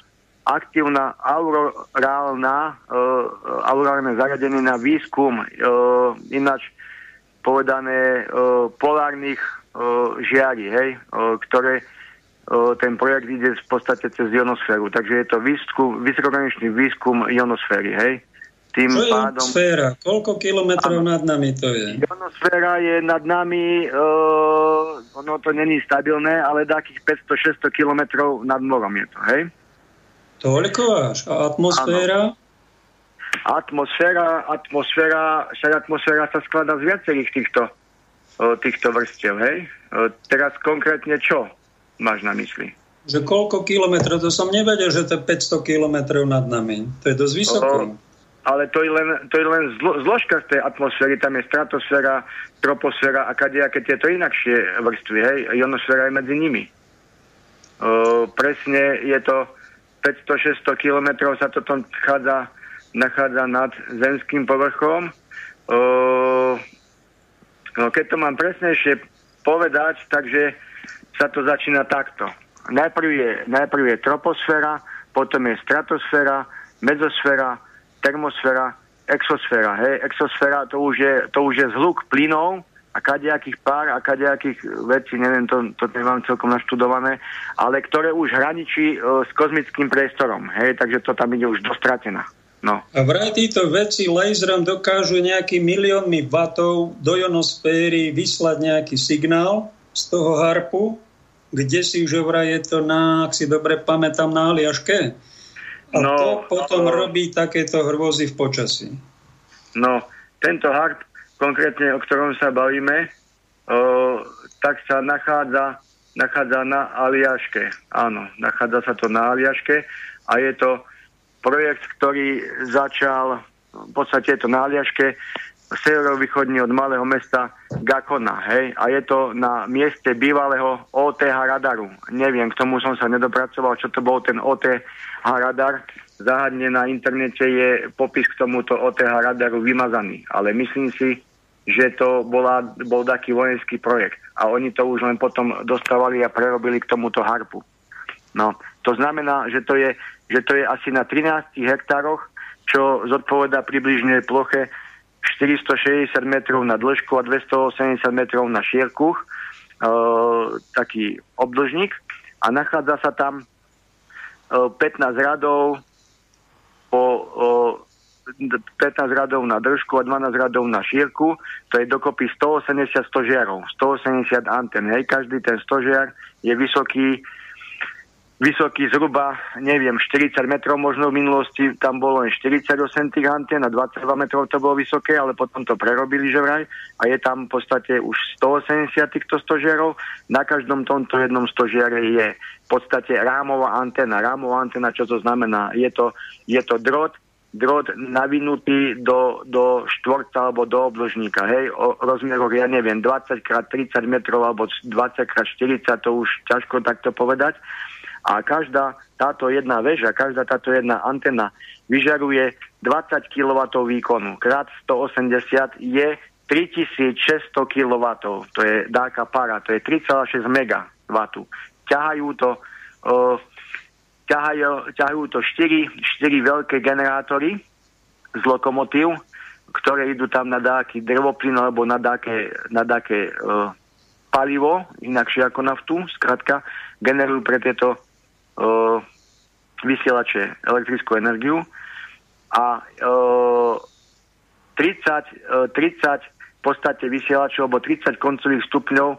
aktívna aurorálna, uh, aurorálne zariadenie na výskum, uh, ináč povedané uh, polárnych uh, žiarí, hej, uh, ktoré uh, ten projekt ide v podstate cez ionosféru. Takže je to výskum, vysokohraničný výskum ionosféry, hej. Tým Čo pádom... ionosféra? Koľko kilometrov nad nami to je? Ionosféra je nad nami, uh, ono to není stabilné, ale takých 500-600 kilometrov nad morom je to, hej? Toľko až? A atmosféra? Ano. Atmosféra, atmosféra, však atmosféra sa skladá z viacerých týchto, týchto vrstiev, hej? Teraz konkrétne čo máš na mysli? Že koľko kilometrov, to som nevedel, že to je 500 kilometrov nad nami. To je dosť vysoko. O, ale to je len, to je len zlo, zložka z tej atmosféry, tam je stratosféra, troposféra a kadejaké tieto inakšie vrstvy, hej? Ionosféra je medzi nimi. O, presne je to 500-600 kilometrov sa toto nachádza, nachádza nad zemským povrchom. Uh, no keď to mám presnejšie povedať, takže sa to začína takto. Najprv je, najprv je troposféra, potom je stratosféra, mezosféra, termosféra, exosféra. Hej, exosféra to už je, to už je zhluk plynov, a kadejakých pár a kadejakých vecí, neviem, to, to nemám celkom naštudované, ale ktoré už hraničí uh, s kozmickým priestorom, hej, takže to tam ide už dostratená. No. A vraj títo veci laserom dokážu nejaký miliónmi vatov do ionosféry vyslať nejaký signál z toho harpu, kde si už vraj je to na, ak si dobre pamätám, na Aliaške. A no, to potom no, robí takéto hrôzy v počasí. No, tento harp konkrétne o ktorom sa bavíme, o, tak sa nachádza, nachádza na Aliaške. Áno, nachádza sa to na Aliaške a je to projekt, ktorý začal, v podstate je to na Aliaške, severovýchodne od malého mesta Gakona, hej, a je to na mieste bývalého OTH radaru. Neviem, k tomu som sa nedopracoval, čo to bol ten OTH radar. Záhadne na internete je popis k tomuto OTH radaru vymazaný, ale myslím si, že to bola, bol taký vojenský projekt. A oni to už len potom dostávali a prerobili k tomuto harpu. No, to znamená, že to je, že to je asi na 13 hektároch, čo zodpoveda približne ploche 460 metrov na dĺžku a 280 metrov na šírku, e, taký obdlžník a nachádza sa tam e, 15 radov po e, 15 radov na držku a 12 radov na šírku, to je dokopy 180 stožiarov, 180 anten. Hej, každý ten stožiar je vysoký vysoký zhruba, neviem, 40 metrov možno v minulosti, tam bolo len 48 tých antén a 22 metrov to bolo vysoké, ale potom to prerobili že vraj a je tam v podstate už 180 týchto stožiarov. Na každom tomto jednom stožiare je v podstate rámová antena. Rámová antena, čo to znamená? Je to, je to drôt, drôt navinutý do, do štvorca alebo do obložníka, hej, o rozmeroch, ja neviem, 20 x 30 metrov alebo 20 x 40, to už ťažko takto povedať a každá táto jedna väža, každá táto jedna antena vyžaruje 20 kW výkonu. Krát 180 je 3600 kW. To je dáka para, to je 3,6 MW. Ťahajú to, uh, ťahajú, ťahajú to 4, 4 veľké generátory z lokomotív, ktoré idú tam na dáky drvoplyn alebo na dáke, na dáke uh, palivo, inakšie ako naftu, skrátka, generujú pre tieto vysielače elektrickú energiu a 30, 30 v podstate vysielačov alebo 30 koncových stupňov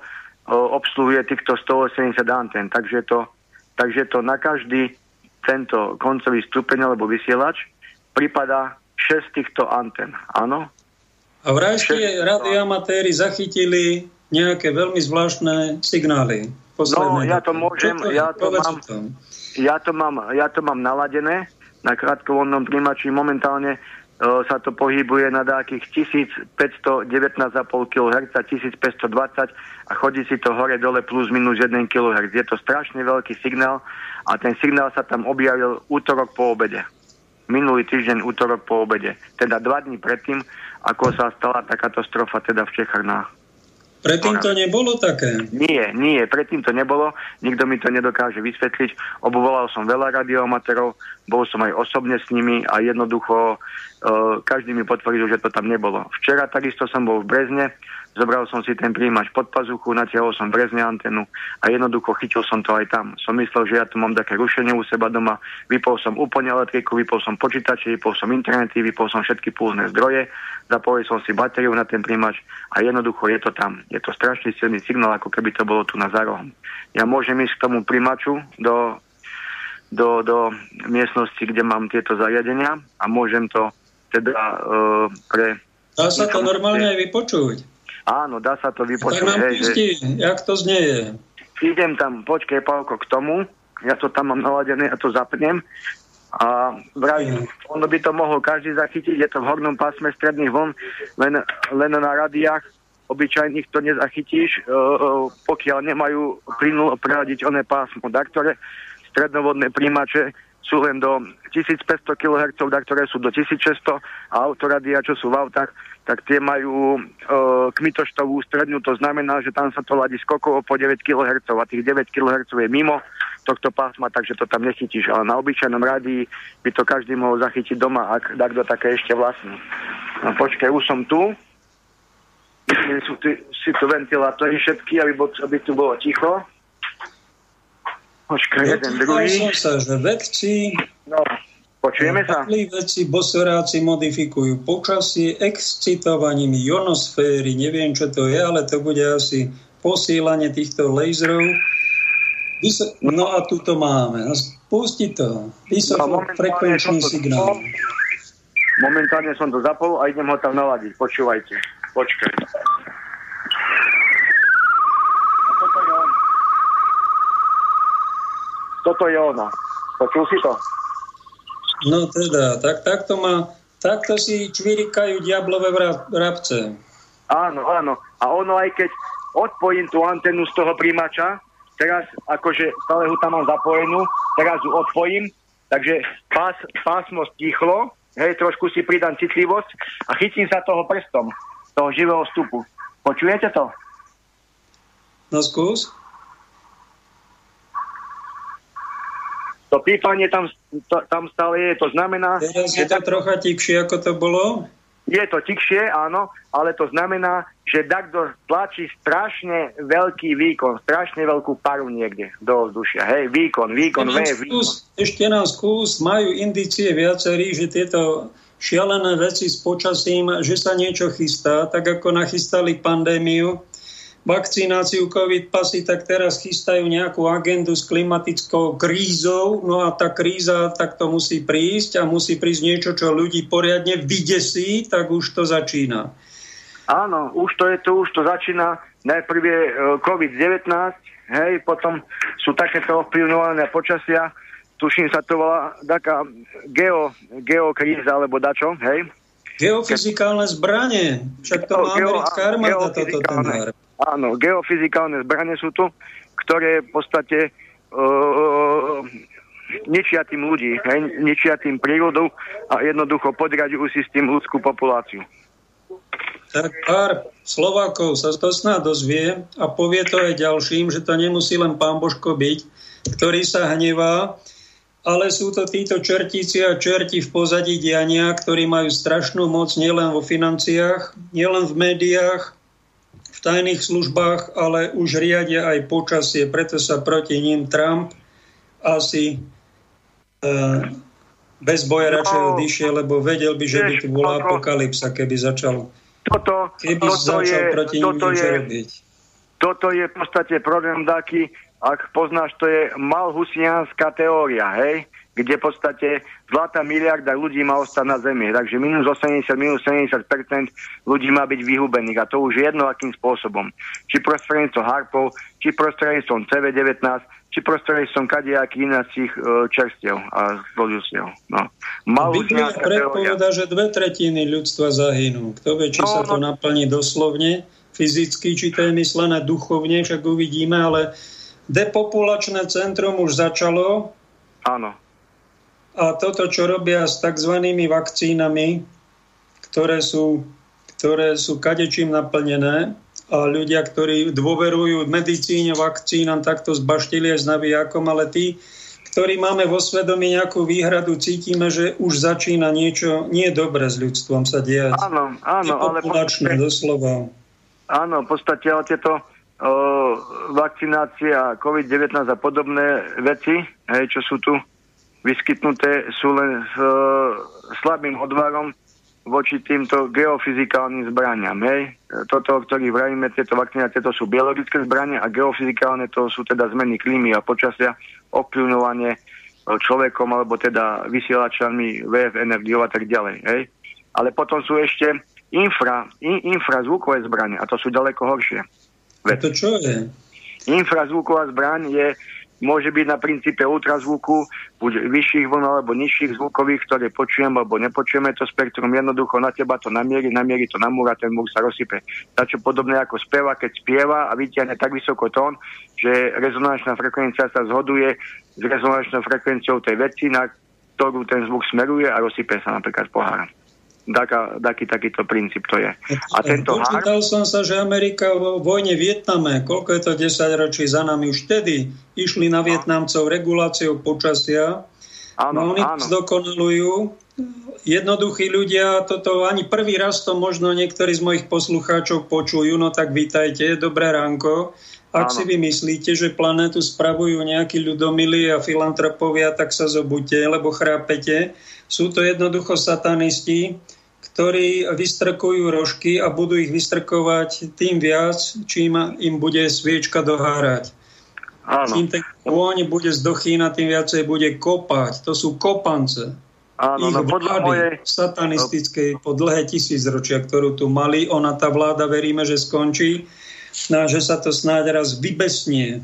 obsluhuje týchto 180 antén. Takže to, takže to na každý tento koncový stupeň alebo vysielač prípada 6 týchto antén. Áno? A vraj radioamatéri zachytili nejaké veľmi zvláštne signály. No, ja to môžem, ja to mám, ja to mám, ja to mám naladené na krátkovodnom príjimači. Momentálne sa to pohybuje na nejakých 1519,5 kHz, 1520 a chodí si to hore-dole plus minus 1 kHz. Je to strašne veľký signál a ten signál sa tam objavil útorok po obede. Minulý týždeň útorok po obede. Teda dva dní predtým, ako sa stala tá katastrofa teda v Čechách na Predtým to nebolo také? Nie, nie, predtým to nebolo. Nikto mi to nedokáže vysvetliť. Obvolal som veľa radioamaterov, bol som aj osobne s nimi a jednoducho uh, každý mi potvrdil, že to tam nebolo. Včera takisto som bol v Brezne, Zobral som si ten príjimač pod pazuchu, natiahol som brezne antenu a jednoducho chytil som to aj tam. Som myslel, že ja tu mám také rušenie u seba doma. Vypol som úplne elektriku, vypol som počítače, vypol som internety, vypol som všetky púzne zdroje, zapojil som si batériu na ten príjimač a jednoducho je to tam. Je to strašný silný signál, ako keby to bolo tu na zárohom. Ja môžem ísť k tomu príjimaču do, do, do miestnosti, kde mám tieto zariadenia a môžem to teda uh, pre... Dá sa to normálne aj vypočuť. Áno, dá sa to vypočuť. Tak nám že... jak to znieje. Idem tam, počkej, Pálko, k tomu. Ja to tam mám naladené, ja to zapnem. A vraj, mm. ono by to mohol každý zachytiť, je to v hornom pásme stredných vln, len, len na radiách obyčajných to nezachytíš, uh, pokiaľ nemajú plynulo prehľadiť oné pásmo, da, ktoré strednovodné príjimače sú len do 1500 kHz, ktoré sú do 1600 a autoradia, čo sú v autách, tak tie majú e, kmitoštovú strednú, to znamená, že tam sa to ladí skokovo po 9 kHz a tých 9 kHz je mimo tohto pásma, takže to tam nechytíš. Ale na obyčajnom rádii by to každý mohol zachytiť doma, ak kto také ešte vlastní. No počkaj, už som tu. Sú tu, sú tu ventilátory všetky, aby, aby tu bolo ticho. Počkaj, jeden, druhý. som sa, že vedci no. Počujeme sa? veci bosoráci modifikujú počasie excitovaním ionosféry. Neviem, čo to je, ale to bude asi posílanie týchto laserov. No a tu to máme. Pusti to. Vysokofrekvenčný no, signál. Momentálne som to zapol a idem ho tam naladiť. Počúvajte. Počkaj. Toto je ono. Počul si to? No teda, tak, takto, má, takto si čvirikajú diablové vrabce. Áno, áno. A ono aj keď odpojím tú antenu z toho príjimača, teraz akože stále ho tam mám zapojenú, teraz ju odpojím, takže pás, pásmo stichlo, hej, trošku si pridám citlivosť a chytím sa toho prstom, toho živého vstupu. Počujete to? No skús. To pípanie tam, to, tam stále je, to znamená... Teraz je to trocha tikšie, ako to bolo? je to tikšie, áno, ale to znamená, že takto tlačí strašne veľký výkon, strašne veľkú paru niekde do vzdušia. Hej, výkon, výkon, ešte vie, výkon. Ešte nám skús, majú indície viacerí, že tieto šialené veci s počasím, že sa niečo chystá, tak ako nachystali pandémiu, vakcináciu COVID pasy, tak teraz chystajú nejakú agendu s klimatickou krízou. No a tá kríza tak to musí prísť a musí prísť niečo, čo ľudí poriadne vydesí, tak už to začína. Áno, už to je tu, už to začína. Najprv je e, COVID-19, hej, potom sú takéto ovplyvňované počasia. Tuším sa to volá taká geo, geokríza, alebo dačo, hej. Geofyzikálne zbranie, však to má americká armáda toto ten Áno, geofyzikálne zbranie sú tu, ktoré v podstate uh, ničia tým ľudí, hej, ničia tým prírodu a jednoducho podraďujú si s tým ľudskú populáciu. Tak pár Slovákov sa to snad dozvie a povie to aj ďalším, že to nemusí len pán Božko byť, ktorý sa hnevá, ale sú to títo čertíci a čerti v pozadí diania, ktorí majú strašnú moc nielen vo financiách, nielen v médiách, v tajných službách, ale už riadia aj počasie, preto sa proti ním Trump asi e, bez boja radšej no, odišiel, lebo vedel by, že by tu bola apokalypsa, keby začal, toto, keby toto začal je, proti ním je, robiť. Toto je v podstate program taký, ak poznáš, to je malhusianská teória, hej? Kde v podstate zlatá miliarda ľudí má ostať na Zemi. Takže minus 80, minus 70% ľudí má byť vyhubených. A to už jedno akým spôsobom. Či prostredníctvom harpov, či prostredníctvom CV19, či prostredníctvom kadejakých inácich uh, čerstiev a zložustiev. No. Biblia predpoveda, že dve tretiny ľudstva zahynú. Kto vie, či no, sa to no. naplní doslovne, fyzicky, či to je myslené duchovne, však uvidíme, ale depopulačné centrum už začalo. Áno. A toto, čo robia s tzv. vakcínami, ktoré sú, ktoré sú kadečím naplnené, a ľudia, ktorí dôverujú medicíne, vakcínam, takto zbaštili aj s navijakom, ale tí, ktorí máme vo svedomí nejakú výhradu, cítime, že už začína niečo nie dobre s ľudstvom sa diať. Áno, áno, ale... Podstate, doslova. Áno, v podstate ale tieto o, vakcinácie a COVID-19 a podobné veci, hej, čo sú tu vyskytnuté, sú len s e, slabým odvarom voči týmto geofyzikálnym zbraniam. Hej. Toto, o ktorých vravíme, tieto vakcíny, tieto sú biologické zbrania a geofyzikálne to sú teda zmeny klímy a počasia, ovplyvňovanie e, človekom alebo teda vysielačami VF energiou a tak ďalej. Hej. Ale potom sú ešte infra, in, infrazvukové zbranie a to sú ďaleko horšie. A to čo je? Infrazvuková zbraň je môže byť na princípe ultrazvuku, buď vyšších vln alebo nižších zvukových, ktoré počujem alebo nepočujeme to spektrum, jednoducho na teba to namierí, namierí to na múra, ten múr sa rozsype. Tačo podobné ako spieva, keď spieva a vytiahne tak vysoko tón, že rezonančná frekvencia sa zhoduje s rezonančnou frekvenciou tej veci, na ktorú ten zvuk smeruje a rozsype sa napríklad pohára taká, taký, takýto princíp to je. A tento Počítal som sa, že Amerika vo vojne Vietname, koľko je to 10 ročí za nami, už vtedy išli na Vietnamcov reguláciou počasia. Áno, no, oni áno. zdokonalujú. Jednoduchí ľudia, toto ani prvý raz to možno niektorí z mojich poslucháčov počujú, no tak vítajte, dobré ránko. Ak Áno. si vy myslíte, že planétu spravujú nejakí ľudomilí a filantropovia, tak sa zobuďte, lebo chrápete. Sú to jednoducho satanisti, ktorí vystrkujú rožky a budú ich vystrkovať tým viac, čím im bude sviečka dohárať. Áno. Čím ten kôň bude z dochýna, tým viacej bude kopať. To sú kopance. Áno, ich no podľa mojej... satanistickej po dlhé tisícročia, ktorú tu mali. Ona, tá vláda, veríme, že skončí. No, že sa to snáď raz vybesnie.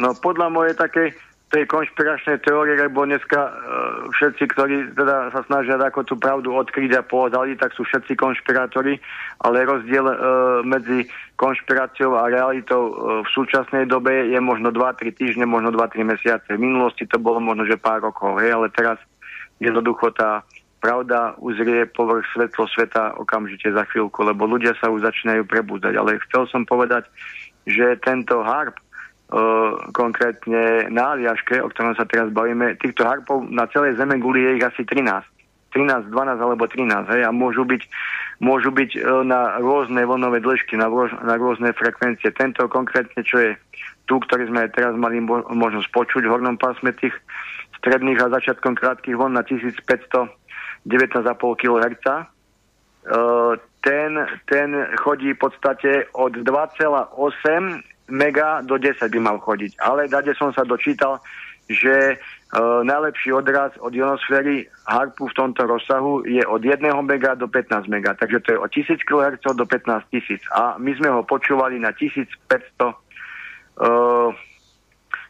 No podľa mojej takej tej konšpiračnej teórie, lebo dneska uh, všetci, ktorí teda sa snažia ako tú pravdu odkryť a povedali, tak sú všetci konšpirátori, ale rozdiel uh, medzi konšpiráciou a realitou uh, v súčasnej dobe je možno 2-3 týždne, možno 2-3 mesiace. V minulosti to bolo možno, že pár rokov, hej, ale teraz jednoducho tá pravda uzrie povrch svetlo sveta okamžite za chvíľku, lebo ľudia sa už začínajú prebúdať. Ale chcel som povedať, že tento harp konkrétne na Aliaške, o ktorom sa teraz bavíme, týchto harpov na celej Zeme guli je ich asi 13. 13, 12 alebo 13, hej, a môžu byť, môžu byť e, na rôzne vlnové dĺžky, na, rôz, na rôzne frekvencie. Tento konkrétne, čo je tu, ktorý sme teraz mali možnosť počuť v hornom pásme tých stredných a začiatkom krátkých vln na 1519,5 kHz, ten, ten chodí v podstate od 2,8 mega do 10 by mal chodiť. Ale dade som sa dočítal, že e, najlepší odraz od ionosféry harpu v tomto rozsahu je od 1 mega do 15 mega. Takže to je od 1000 kHz do 15 tisíc. A my sme ho počúvali na 1500 e,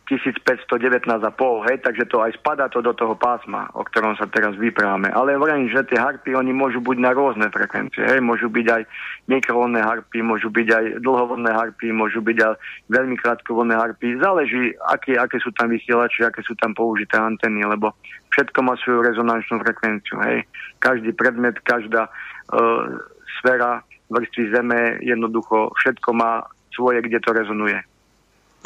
1519,5, hej, takže to aj spadá to do toho pásma, o ktorom sa teraz vyprávame. Ale vrajím, že tie harpy, oni môžu byť na rôzne frekvencie, hej, môžu byť aj mikrovlné harpy, môžu byť aj dlhovlné harpy, môžu byť aj veľmi krátkovlné harpy. Záleží, aké, aké sú tam vysielači, aké sú tam použité anteny, lebo všetko má svoju rezonančnú frekvenciu, hej. Každý predmet, každá uh, sféra vrstvy Zeme, jednoducho všetko má svoje, kde to rezonuje.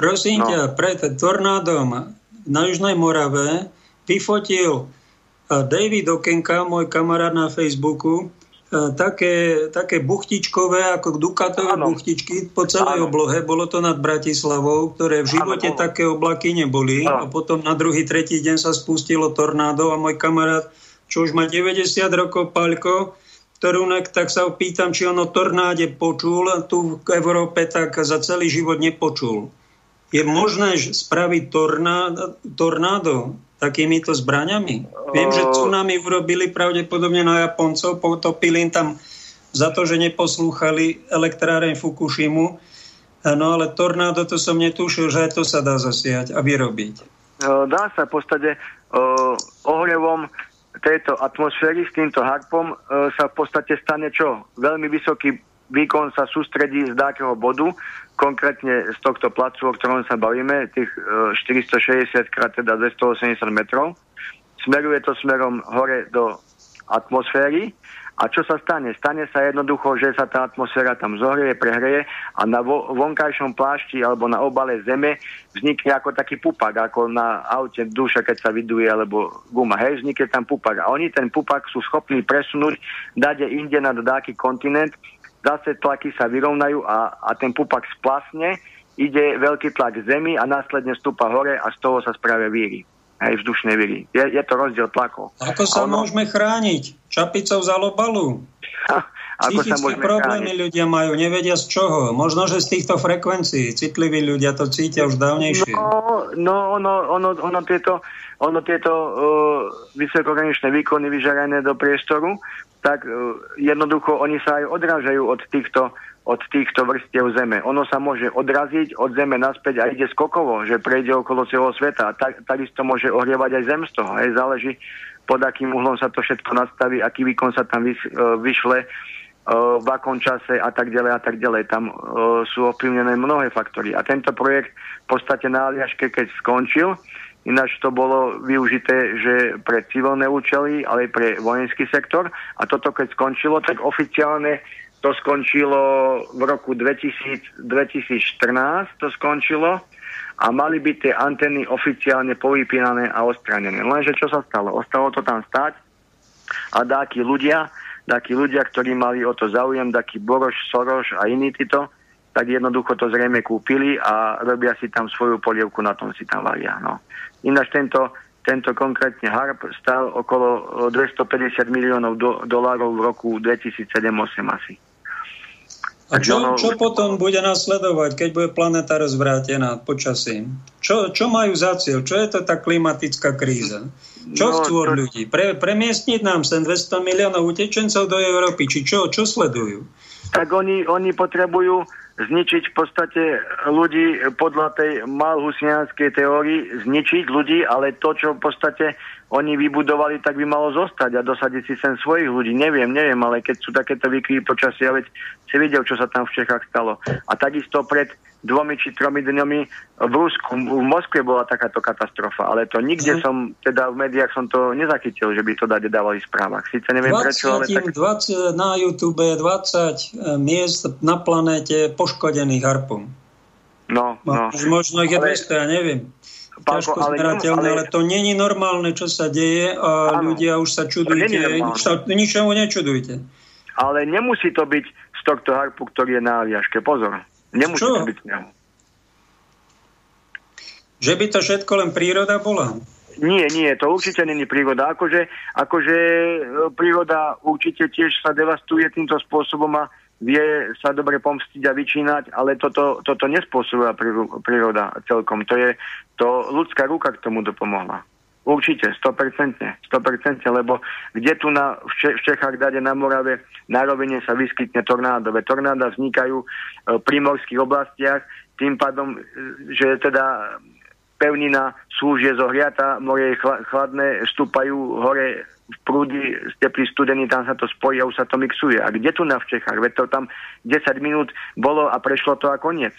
Prosím no. ťa, pred tornádom na Južnej Morave vyfotil eh, David Okenka, môj kamarát na Facebooku, eh, také, také buchtičkové, ako dukatové ano. buchtičky po celej ano. oblohe. Bolo to nad Bratislavou, ktoré v živote ano. také oblaky neboli. Ano. A potom na druhý, tretí deň sa spustilo tornádo a môj kamarát, čo už má 90 rokov, Paľko, ktorú tak sa opýtam, či on o tornáde počul, tu v Európe tak za celý život nepočul. Je možné spraviť tornádo, tornádo takýmito zbraňami? Viem, že tsunami urobili pravdepodobne na Japoncov, potopili im tam za to, že neposlúchali elektráreň Fukushimu. No ale tornádo to som netušil, že aj to sa dá zasiať a vyrobiť. Dá sa v podstate uh, ohrevom tejto atmosféry s týmto harpom sa v podstate stane čo? Veľmi vysoký výkon sa sústredí z dákeho bodu konkrétne z tohto placu, o ktorom sa bavíme, tých 460 e, krát teda 280 metrov, smeruje to smerom hore do atmosféry a čo sa stane? Stane sa jednoducho, že sa tá atmosféra tam zohrie, prehreje a na vo, vonkajšom plášti alebo na obale zeme vznikne ako taký pupak, ako na aute duša, keď sa vyduje, alebo guma. Hej, vznikne tam pupak. A oni ten pupak sú schopní presunúť, dať inde na dáky kontinent zase tlaky sa vyrovnajú a, a ten pupak splasne, ide veľký tlak z zemi a následne stúpa hore a z toho sa spravia víry. Hej, vzdušné víry. Je, je to rozdiel tlakov. Ako sa ono... môžeme chrániť? Čapicou za lobalu? Ako sa môžeme problémy chrániť? ľudia majú, nevedia z čoho. Možno, že z týchto frekvencií. Citliví ľudia to cítia už dávnejšie. No, no ono, ono, ono tieto, ono tieto uh, vysokohraničné výkony vyžarané do priestoru tak e, jednoducho oni sa aj odrážajú od týchto, od týchto vrstiev Zeme. Ono sa môže odraziť od Zeme naspäť a ide skokovo, že prejde okolo celého sveta. Tak, takisto môže ohrievať aj Zem z toho. Aj záleží, pod akým uhlom sa to všetko nastaví, aký výkon sa tam vys, e, vyšle, e, v akom čase a tak ďalej a tak ďalej. Tam sú ovplyvnené mnohé faktory. A tento projekt v podstate na Aliaške, keď skončil, Ináč to bolo využité, že pre civilné účely, ale aj pre vojenský sektor. A toto keď skončilo, tak oficiálne to skončilo v roku 2000, 2014, to skončilo a mali byť tie anteny oficiálne povypínané a odstranené. Lenže čo sa stalo? Ostalo to tam stať a dáky ľudia, dáky ľudia, ktorí mali o to záujem, taký Boroš, Soroš a iní títo, tak jednoducho to zrejme kúpili a robia si tam svoju polievku, na tom si tam varia. No. Ináč tento, tento konkrétne HARP stal okolo 250 miliónov do, dolárov v roku 2007-2008 asi. A čo, čo potom bude nasledovať, keď bude planéta rozvrátená počasím? Čo, čo majú za cieľ? Čo je to tá klimatická kríza? Čo no, chcú od to... ľudí? Pre, premiestniť nám sem 200 miliónov utečencov do Európy? Či čo? Čo sledujú? Tak oni, oni potrebujú zničiť v podstate ľudí podľa tej malhusianskej teórii, zničiť ľudí, ale to, čo v podstate oni vybudovali, tak by malo zostať a dosadiť si sem svojich ľudí. Neviem, neviem, ale keď sú takéto výkyvy počasia, veď si videl, čo sa tam v Čechách stalo. A takisto pred dvomi či tromi dňami v Rusku, v Moskve bola takáto katastrofa, ale to nikde mm. som, teda v médiách som to nezachytil, že by to dade dávali v správach. Sice neviem 20, prečo, ale tak... 20 na YouTube 20 e, miest na planéte poškodených harpom. No, no. Možno ich je ale... 200, ja neviem. Ťažko ale, zmerateľné, ale, ale to není normálne, čo sa deje a áno, ľudia už sa čudujete. Sa, ničomu nečudujte. Ale nemusí to byť z tohto harpu, ktorý je na Aliaške. Pozor. Nemusí čo? to byť z neho. Že by to všetko len príroda bola? Nie, nie, to určite není príroda. Akože, akože e, príroda určite tiež sa devastuje týmto spôsobom a vie sa dobre pomstiť a vyčínať, ale toto, toto nespôsobuje príroda celkom. To je to ľudská ruka k tomu dopomohla. Určite, 100%, 100%, lebo kde tu na, v Čechách, dade na Morave, na rovine sa vyskytne tornádové. Tornáda vznikajú e, v primorských oblastiach, tým pádom, e, že teda pevnina slúžie zohriata, more je chladné, stúpajú hore v prúdi teplý studený, tam sa to spojí a už sa to mixuje. A kde tu na v Čechách? Veď to tam 10 minút bolo a prešlo to a koniec.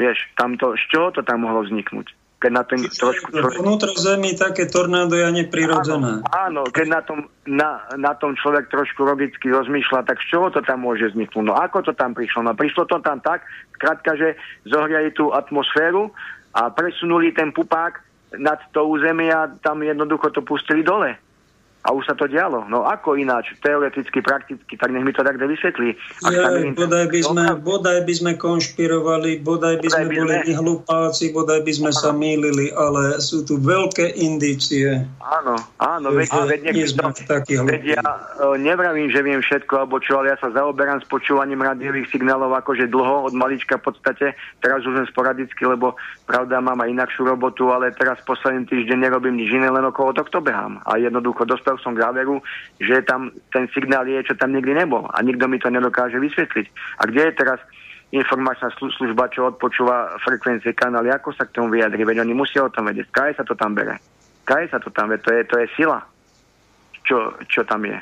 Vieš, tam to, z čoho to tam mohlo vzniknúť? Keď na tom trošku... Človek... Vnútro zemi také tornádo je neprirodzené. Áno, áno, keď na tom, na, na tom človek trošku logicky rozmýšľa, tak z čoho to tam môže vzniknúť? No ako to tam prišlo? No prišlo to tam tak, krátka, že zohriali tú atmosféru a presunuli ten pupák nad to územie a tam jednoducho to pustili dole. A už sa to dialo. No ako ináč, teoreticky, prakticky, tak nech mi to takto vysvetlí. Ja, bodaj, by sme, bodaj by sme konšpirovali, bodaj by bodaj sme by boli sme... hlupáci, bodaj by sme ano. sa mýlili, ale sú tu veľké indície. Áno, áno, veď, veď, veď, veď ja uh, nevravím, že viem všetko, alebo čo, ale ja sa zaoberám s počúvaním rádiových signálov akože dlho, od malička v podstate, teraz už len sporadicky, lebo pravda mám aj inakšiu robotu, ale teraz posledný týždeň nerobím nič iné, len okolo tohto behám. A jednoducho dostal dospel som záveru, že tam ten signál je, čo tam nikdy nebol. A nikto mi to nedokáže vysvetliť. A kde je teraz informačná služba, čo odpočúva frekvencie kanály, ako sa k tomu vyjadri, veď oni musia o tom vedieť. Kaj sa to tam bere? Kaj sa to tam bere? To je, to je sila, čo, čo tam je.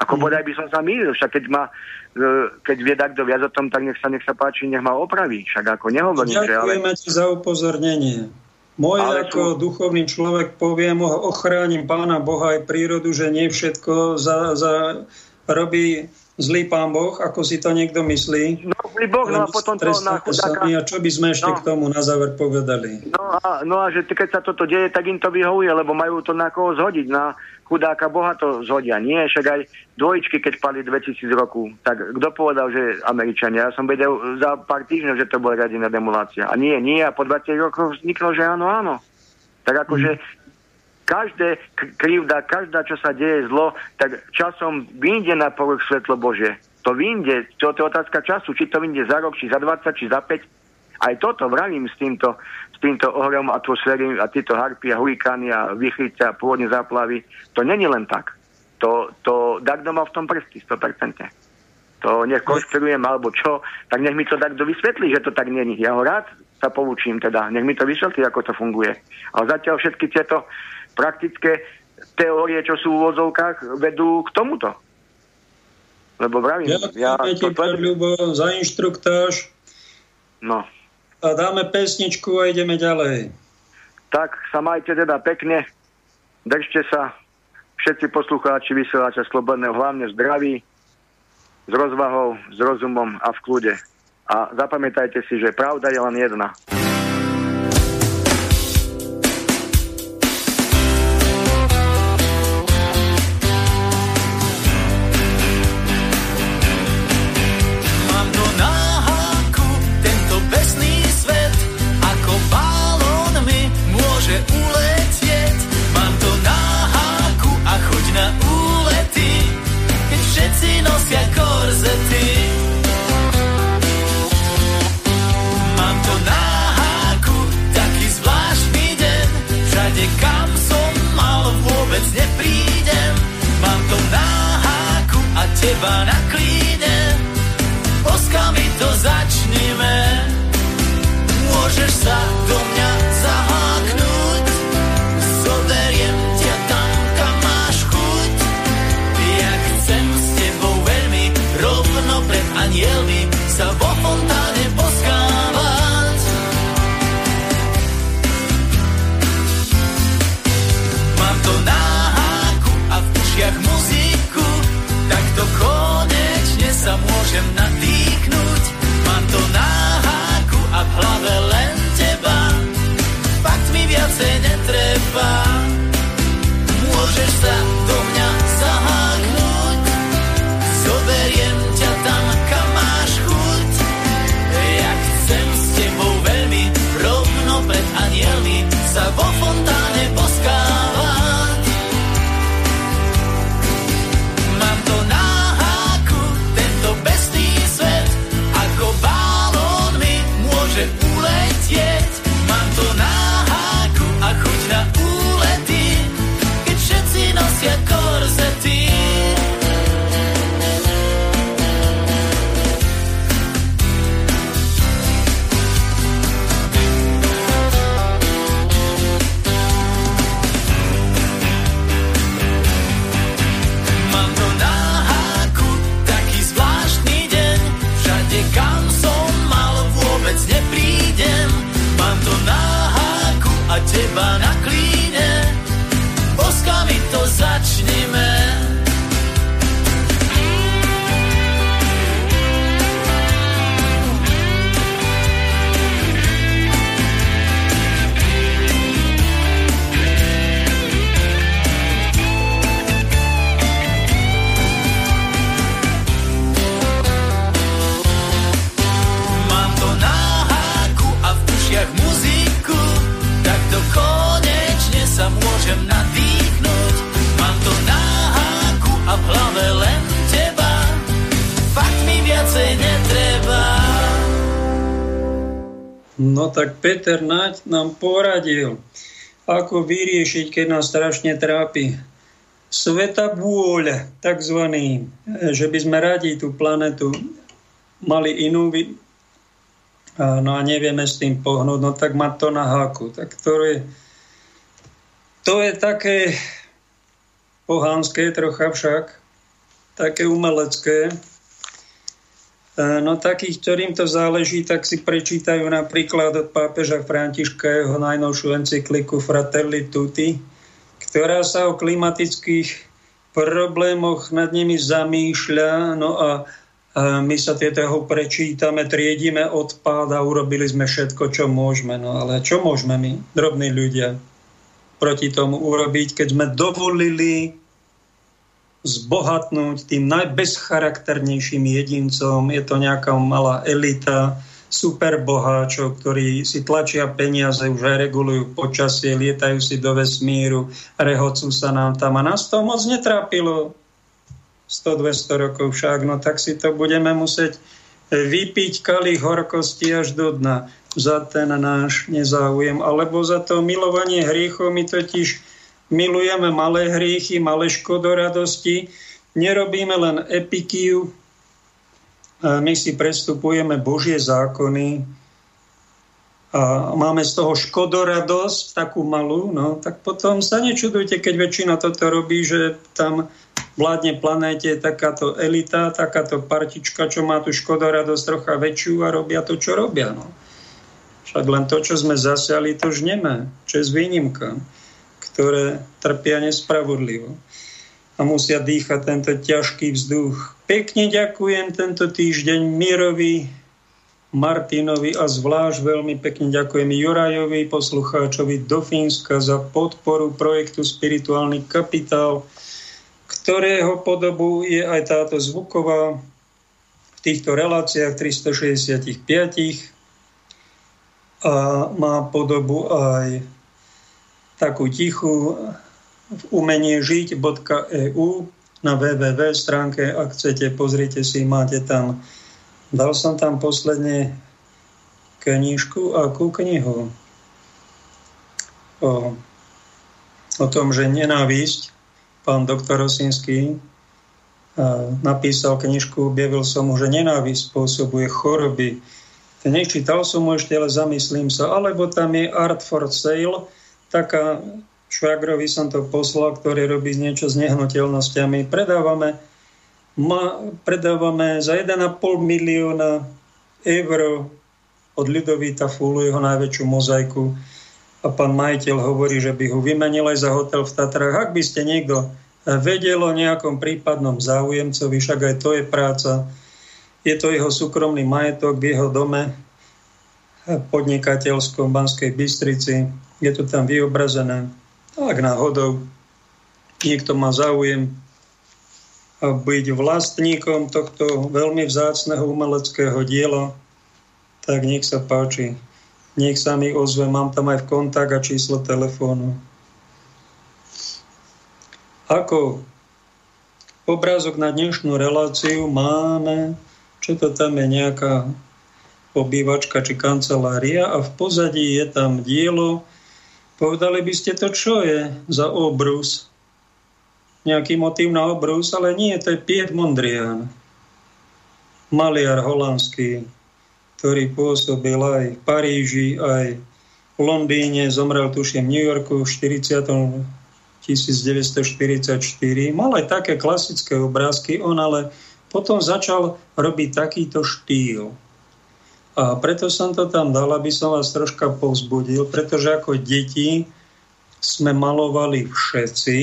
Ako mm. bodaj by som sa mýlil, však keď ma e, keď vie takto viac o tom, tak nech sa, nech sa páči, nech ma opraví. Však ako nehovorím, že ale... za upozornenie. Môj Ale ako sú... duchovný človek poviem, ochránim Pána Boha aj prírodu, že nie všetko za, za robí zlý pán Boh, ako si to niekto myslí. No, zlý Boh, no a potom to na chudáka... A čo by sme ešte no. k tomu na záver povedali? No a, no a že keď sa toto deje, tak im to vyhovuje, lebo majú to na koho zhodiť. Na chudáka Boha to zhodia. Nie, však aj dvojičky, keď pali 2000 rokov, tak kto povedal, že Američania? Ja som vedel za pár týždňov, že to bola radiná demolácia. A nie, nie, a po 20 rokoch vzniklo, že áno, áno. Tak akože mm každé krivda, každá, čo sa deje zlo, tak časom vyjde na povrch svetlo Bože. To vyjde, to, to je otázka času, či to vyjde za rok, či za 20, či za 5. Aj toto vravím s týmto, s týmto ohrom atmosféry a tieto harpy a hurikány a vychlice a pôvodne záplavy. To není len tak. To, to Dagdo má v tom prsty, 100%. To nech konšpirujem alebo čo, tak nech mi to takto vysvetlí, že to tak není. Ja ho rád sa poučím teda, nech mi to vysvetlí, ako to funguje. Ale zatiaľ všetky tieto praktické teórie, čo sú v úvodzovkách, vedú k tomuto. Lebo vravím, ja... Ďakujem ti, pán Ľubo, za inštruktáž. No. A dáme pesničku a ideme ďalej. Tak sa majte teda pekne, držte sa, všetci poslucháči vysielača Slobodného, hlavne zdraví, s rozvahou, s rozumom a v kľude. A zapamätajte si, že pravda je len jedna. No tak Peter Naď nám poradil, ako vyriešiť, keď nás strašne trápi sveta vôľa, takzvaný, že by sme radi tú planetu mali inú, no a nevieme s tým pohnúť, no tak má to na háku. Tak to je, to je také pohánske trocha však, také umelecké, No takých, ktorým to záleží, tak si prečítajú napríklad od pápeža Františka jeho najnovšiu encykliku Fratelli Tutti, ktorá sa o klimatických problémoch nad nimi zamýšľa. No a, my sa tieto prečítame, triedime odpad a urobili sme všetko, čo môžeme. No ale čo môžeme my, drobní ľudia, proti tomu urobiť, keď sme dovolili zbohatnúť tým najbezcharakternejším jedincom. Je to nejaká malá elita superboháčov, ktorí si tlačia peniaze, už aj regulujú počasie, lietajú si do vesmíru, rehocú sa nám tam. A nás to moc netrápilo 100-200 rokov však, no tak si to budeme musieť vypiť kalich horkosti až do dna za ten náš nezáujem, alebo za to milovanie hriechov my totiž milujeme malé hriechy, malé škodoradosti, nerobíme len epikiu, my si prestupujeme Božie zákony a máme z toho škodoradosť, takú malú, no, tak potom sa nečudujte, keď väčšina toto robí, že tam vládne planéte takáto elita, takáto partička, čo má tú škodoradosť trocha väčšiu a robia to, čo robia. No. Však len to, čo sme zasiali, to žneme, čo je výnimka ktoré trpia nespravodlivo a musia dýchať tento ťažký vzduch. Pekne ďakujem tento týždeň Mirovi, Martinovi a zvlášť veľmi pekne ďakujem Jurajovi, poslucháčovi do Fínska za podporu projektu Spirituálny kapitál, ktorého podobu je aj táto zvuková v týchto reláciách 365 a má podobu aj takú tichú v umenie žiť.eu na www stránke, ak chcete, pozrite si, máte tam, dal som tam posledne knižku, akú knihu? O, o tom, že nenávisť, pán doktor Rosinský napísal knižku, objavil som mu, že nenávisť spôsobuje choroby. Nečítal som mu ešte, ale zamyslím sa. Alebo tam je Art for Sale, taká švagrovi som to poslal, ktorý robí niečo s nehnuteľnosťami. Predávame, ma, predávame za 1,5 milióna eur od Ľudovita Fúlu jeho najväčšiu mozaiku a pán majiteľ hovorí, že by ho vymenil aj za hotel v Tatrách. Ak by ste niekto vedel o nejakom prípadnom záujemcovi, však aj to je práca, je to jeho súkromný majetok v jeho dome podnikateľskom Banskej Bystrici je to tam vyobrazené. Ak náhodou niekto má záujem byť vlastníkom tohto veľmi vzácného umeleckého diela, tak nech sa páči. Nech sa mi ozve, mám tam aj v kontakt a číslo telefónu. Ako obrázok na dnešnú reláciu máme, čo to tam je nejaká obývačka či kancelária a v pozadí je tam dielo Povedali by ste to, čo je za obrus? Nejaký motív na obrus, ale nie, to je Piet Mondrian. Maliar holandský, ktorý pôsobil aj v Paríži, aj v Londýne, zomrel tuším v New Yorku v 40. 1944. Mal aj také klasické obrázky, on ale potom začal robiť takýto štýl. A preto som to tam dal, aby som vás troška povzbudil, pretože ako deti sme malovali všetci,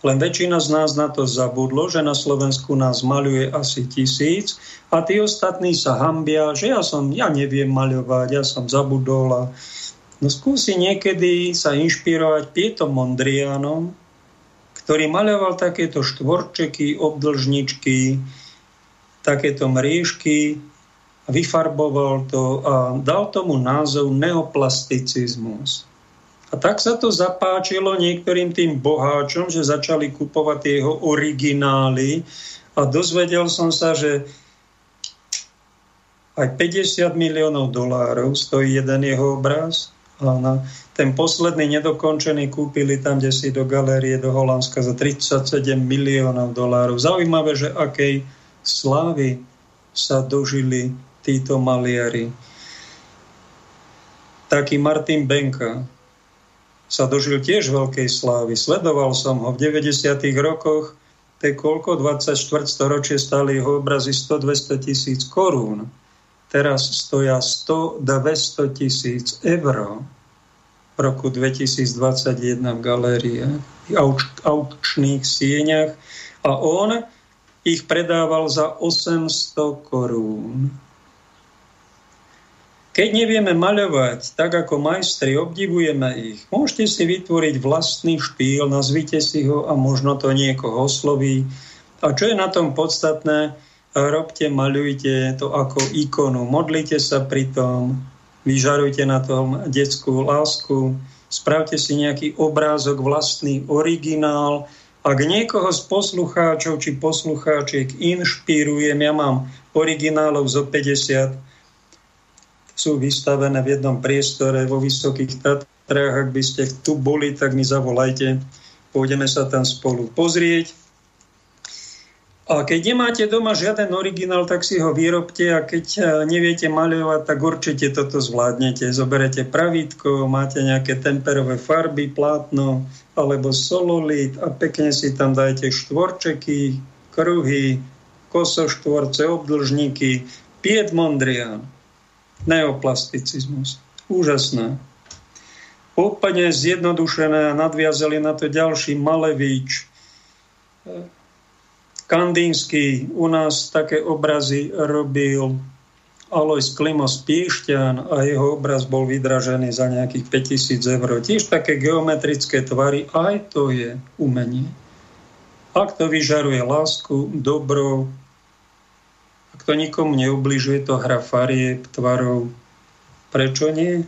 len väčšina z nás na to zabudlo, že na Slovensku nás maluje asi tisíc a tí ostatní sa hambia, že ja som, ja neviem maľovať, ja som zabudol a no skúsi niekedy sa inšpirovať Pietom Mondrianom, ktorý maľoval takéto štvorčeky, obdlžničky, takéto mriežky, vyfarboval to a dal tomu názov neoplasticizmus. A tak sa to zapáčilo niektorým tým boháčom, že začali kupovať jeho originály a dozvedel som sa, že Aj 50 miliónov dolárov stojí jeden jeho obraz. A na ten posledný nedokončený kúpili tam, kde si do galérie do Holandska za 37 miliónov dolárov. Zaujímavé, že akej slávy sa dožili títo maliari. Taký Martin Benka sa dožil tiež veľkej slávy. Sledoval som ho v 90. rokoch, to je koľko? 24 storočie stáli jeho obrazy 100-200 tisíc korún. Teraz stoja 100-200 tisíc eur roku 2021 v galérii v aukčných sieňach a on ich predával za 800 korún. Keď nevieme maľovať tak ako majstri, obdivujeme ich. Môžete si vytvoriť vlastný štýl, nazvite si ho a možno to niekoho osloví. A čo je na tom podstatné, robte, maľujte to ako ikonu. Modlite sa pri tom, vyžarujte na tom detskú lásku, spravte si nejaký obrázok, vlastný originál. Ak niekoho z poslucháčov či poslucháčiek inšpirujem, ja mám originálov zo 50, sú vystavené v jednom priestore vo Vysokých Tatrách. Ak by ste tu boli, tak mi zavolajte. Pôjdeme sa tam spolu pozrieť. A keď nemáte doma žiaden originál, tak si ho vyrobte a keď e, neviete maľovať, tak určite toto zvládnete. Zoberete pravítko, máte nejaké temperové farby, plátno alebo sololit a pekne si tam dajte štvorčeky, kruhy, kosoštvorce, obdlžníky, Piet Mondrian, neoplasticizmus. Úžasné. Úplne zjednodušené a nadviazali na to ďalší Malevič, Kandínsky u nás také obrazy robil Alois Klimos Piešťan a jeho obraz bol vydražený za nejakých 5000 eur. Tiež také geometrické tvary, aj to je umenie. Ak to vyžaruje lásku, dobro, to nikomu neubližuje, to hra farieb, tvarov, prečo nie?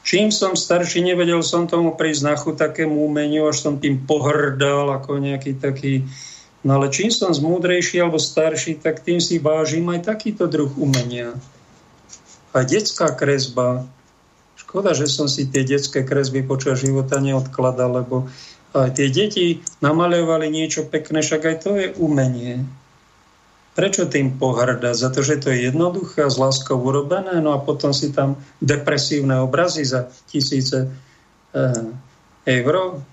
Čím som starší, nevedel som tomu prísť na takému umeniu, až som tým pohrdal ako nejaký taký No ale čím som zmúdrejší alebo starší, tak tým si vážim aj takýto druh umenia. A detská kresba. Škoda, že som si tie detské kresby počas života neodkladal, lebo aj tie deti namaľovali niečo pekné, však aj to je umenie. Prečo tým pohrda? Za to, že to je jednoduché a s láskou urobené, no a potom si tam depresívne obrazy za tisíce eh, eur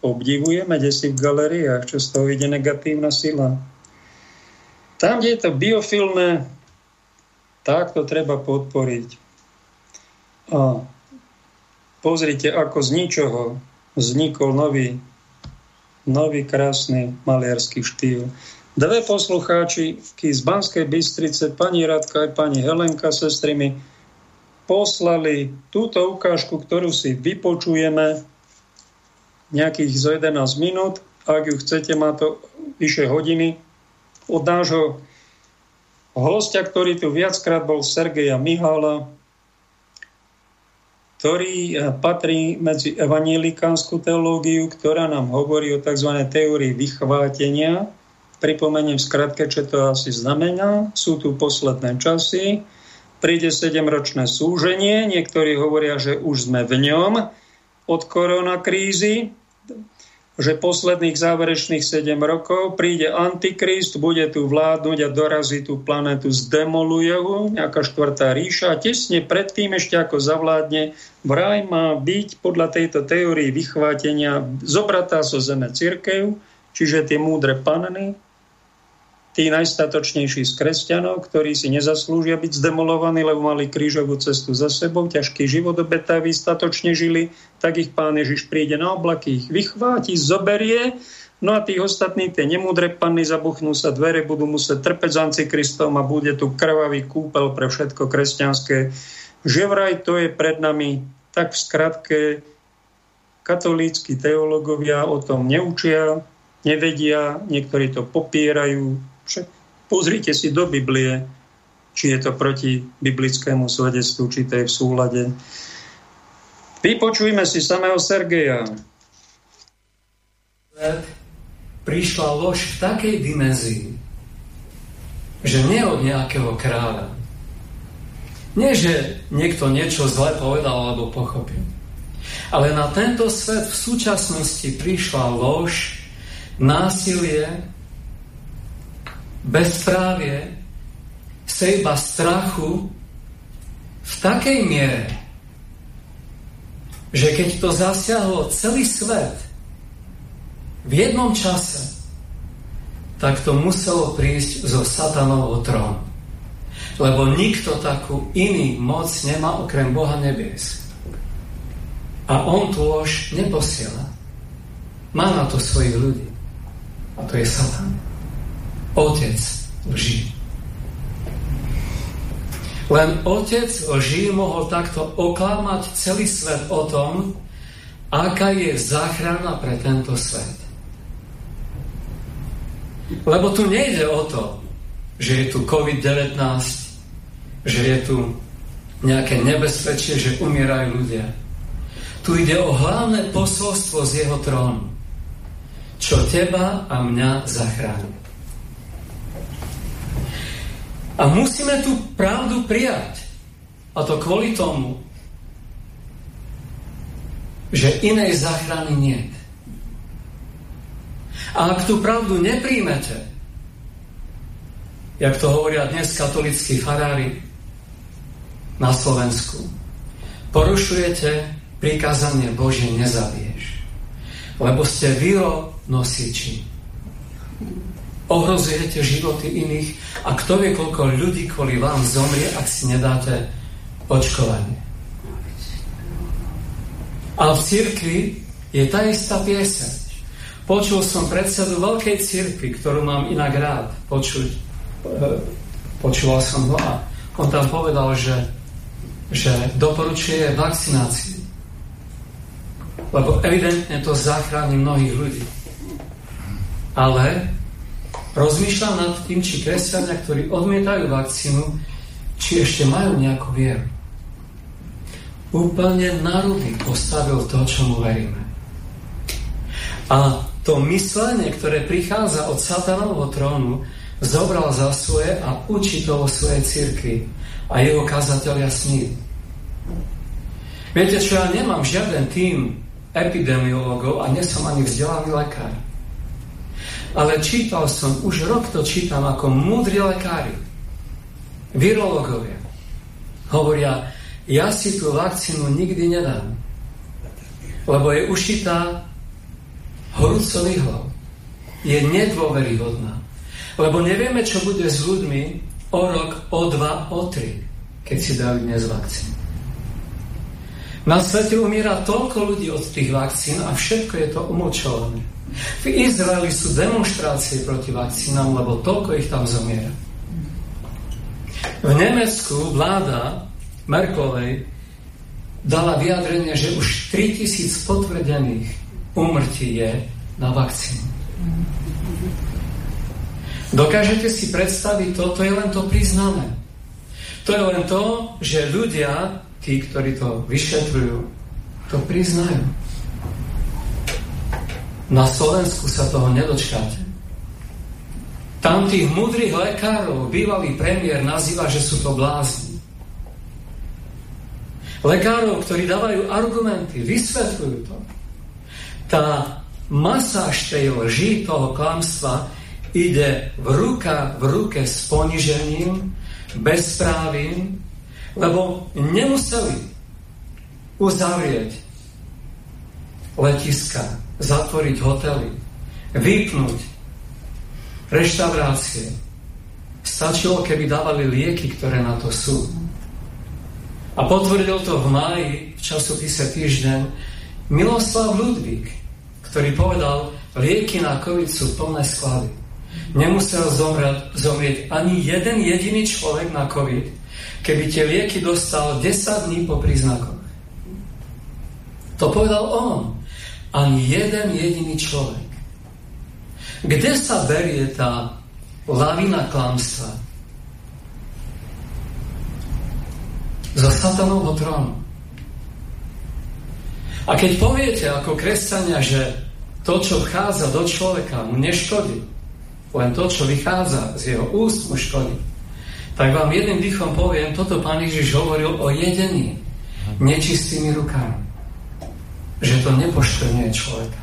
obdivujeme, kde si v galeriách, čo z toho ide negatívna sila. Tam, kde je to biofilné, tak to treba podporiť. A pozrite, ako z ničoho vznikol nový, nový krásny maliarský štýl. Dve poslucháči z Banskej Bystrice, pani Radka aj pani Helenka, sestry mi poslali túto ukážku, ktorú si vypočujeme nejakých zo 11 minút. Ak ju chcete, má to vyše hodiny. Od nášho hostia, ktorý tu viackrát bol Sergeja Mihala, ktorý eh, patrí medzi evangelikánsku teológiu, ktorá nám hovorí o tzv. teórii vychvátenia. Pripomeniem skratke, čo to asi znamená. Sú tu posledné časy. Príde 7-ročné súženie. Niektorí hovoria, že už sme v ňom od koronakrízy, že posledných záverečných 7 rokov príde Antikrist, bude tu vládnuť a dorazí tú planetu, zdemoluje ho, nejaká štvrtá ríša a tesne predtým ešte ako zavládne, vraj má byť podľa tejto teórii vychvátenia zobratá zo so zeme církev, čiže tie múdre panny, tí najstatočnejší z kresťanov, ktorí si nezaslúžia byť zdemolovaní, lebo mali krížovú cestu za sebou, ťažký život obetaví, statočne žili, tak ich pán Ježiš príde na oblaky, ich vychváti, zoberie, no a tí ostatní, tie nemúdre panny, zabuchnú sa dvere, budú musieť trpeť s Antikristom a bude tu krvavý kúpel pre všetko kresťanské. Že vraj to je pred nami tak v skratke, katolícky teológovia o tom neučia, nevedia, niektorí to popierajú, však pozrite si do Biblie, či je to proti biblickému svedectvu, či to je v súlade. Vypočujme si samého Sergeja. Prišla lož v takej dimenzii, že nie od nejakého kráľa, Nie, že niekto niečo zle povedal alebo pochopil. Ale na tento svet v súčasnosti prišla lož, násilie, bezprávie, sejba strachu v takej miere, že keď to zasiahlo celý svet v jednom čase, tak to muselo prísť zo satanovho trónu. Lebo nikto takú iný moc nemá okrem Boha nebies. A on tu lož neposiela. Má na to svojich ľudí. A to je Satan. Otec lží. Len otec lží mohol takto oklamať celý svet o tom, aká je záchrana pre tento svet. Lebo tu nejde o to, že je tu COVID-19, že je tu nejaké nebezpečie, že umierajú ľudia. Tu ide o hlavné posolstvo z jeho trónu, čo teba a mňa zachráni. A musíme tú pravdu prijať. A to kvôli tomu, že inej záchrany nie. A ak tú pravdu nepríjmete, jak to hovoria dnes katolickí farári na Slovensku, porušujete prikázanie Bože nezabiješ, lebo ste vyro nosiči. Ohrozujete životy iných a kto vie, koľko ľudí kvôli vám zomrie, ak si nedáte očkovanie. Ale v cirkvi je tá istá pieseň. Počul som predsedu veľkej cirkvi, ktorú mám inak rád počuť. E, počúval som ho a on tam povedal, že, že doporučuje vakcináciu. Lebo evidentne to zachráni mnohých ľudí. Ale rozmýšľam nad tým, či kresťania, ktorí odmietajú vakcínu, či ešte majú nejakú vieru. Úplne na postavil to, čomu veríme. A to myslenie, ktoré prichádza od satanovho trónu, zobral za svoje a učí to vo svojej cirkvi a jeho kazatelia s ním. Viete čo, ja nemám žiaden tým epidemiologov a nie som ani vzdelaný lekár. Ale čítal som, už rok to čítam ako múdri lekári, virológovia. Hovoria, ja si tú vakcínu nikdy nedám, lebo je ušitá horúcou ihlou. Je nedôveryhodná. Lebo nevieme, čo bude s ľuďmi o rok, o dva, o tri, keď si dajú dnes vakcín. Na svete umiera toľko ľudí od tých vakcín a všetko je to umlčované. V Izraeli sú demonstrácie proti vakcínám, lebo toľko ich tam zomiera. V Nemecku vláda Merkovej dala vyjadrenie, že už 3000 potvrdených úmrtí je na vakcínu. Dokážete si predstaviť to? To je len to priznané. To je len to, že ľudia, tí, ktorí to vyšetrujú, to priznajú. Na Slovensku sa toho nedočkáte. Tam tých múdrych lekárov bývalý premiér nazýva, že sú to blázni. Lekárov, ktorí dávajú argumenty, vysvetľujú to. Tá masáž tej lži, toho klamstva ide v ruka v ruke s ponižením, bezprávím, lebo nemuseli uzavrieť letiska, zatvoriť hotely, vypnúť reštaurácie. Stačilo, keby dávali lieky, ktoré na to sú. A potvrdil to v máji v časopise Týždeň Miloslav Ludvík, ktorý povedal, lieky na COVID sú plné sklady. Nemusel zomrieť, zomrieť ani jeden jediný človek na COVID, keby tie lieky dostal 10 dní po príznakoch. To povedal on. Ani jeden jediný človek. Kde sa berie tá lavina klamstva? Zo satanovho trónu. A keď poviete ako kresťania, že to, čo vchádza do človeka, mu neškodí, len to, čo vychádza z jeho úst, mu škodí, tak vám jedným dýchom poviem, toto pán Ježiš hovoril o jedení nečistými rukami. Že to nepoštrňuje človeka.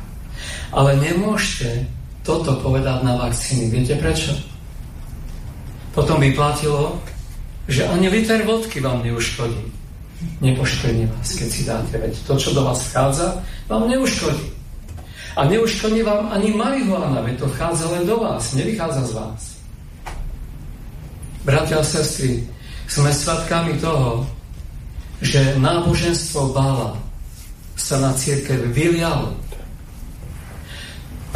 Ale nemôžete toto povedať na vakcíny. Viete prečo? Potom by platilo, že ani liter vodky vám neuškodí. Nepoškodí vás, keď si dáte. Veď to, čo do vás vchádza, vám neuškodí. A neuškodí vám ani marihuana, veď to vchádza len do vás, nevychádza z vás. Bratia a sestry, sme svedkami toho, že náboženstvo Bála sa na církev vylialo.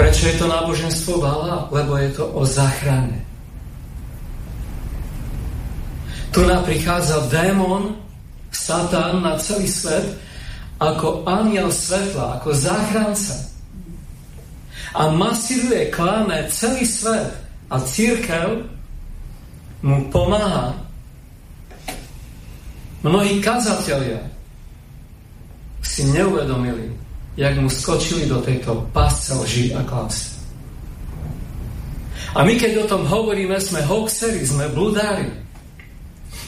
Prečo je to náboženstvo Bála? Lebo je to o záchrane. Tu nám prichádza démon, Satan na celý svet ako aniel svetla, ako záchranca. A masíruje, klame celý svet. A církev mu pomáha. Mnohí kazatelia si neuvedomili, jak mu skočili do tejto pásce lží a klasy. A my, keď o tom hovoríme, sme hoaxeri, sme bludári.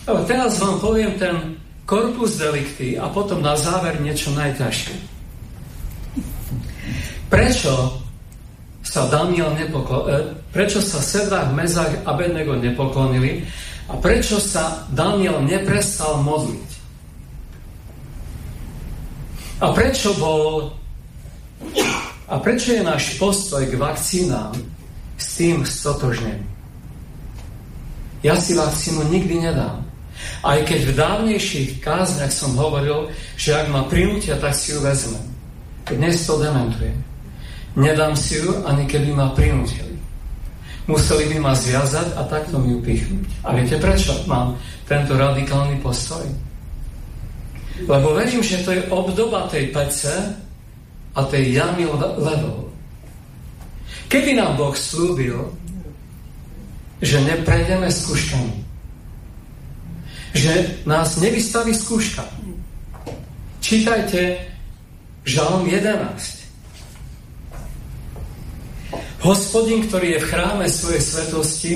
Ale teraz vám poviem ten korpus delikty a potom na záver niečo najťažšie. Prečo sa Daniel nepoklo- e, prečo sa Sedrách, Mezách a Abednego nepoklonili a prečo sa Daniel neprestal modliť. A prečo bol a prečo je náš postoj k vakcínám s tým stotožnený? Ja si vakcínu nikdy nedám. Aj keď v dávnejších kázniach som hovoril, že ak ma prinútia, tak si ju vezmem. Dnes to dementujem. Nedám si ju, ani keby ma prinútili. Museli by ma zviazať a takto mi ju pichnúť. A viete prečo mám tento radikálny postoj? Lebo verím, že to je obdoba tej pece a tej jamy levou. Keby nám Boh slúbil, že neprejdeme skúškami, že nás nevystaví skúška. Čítajte Žalm 11. Hospodin, ktorý je v chráme svojej svetosti,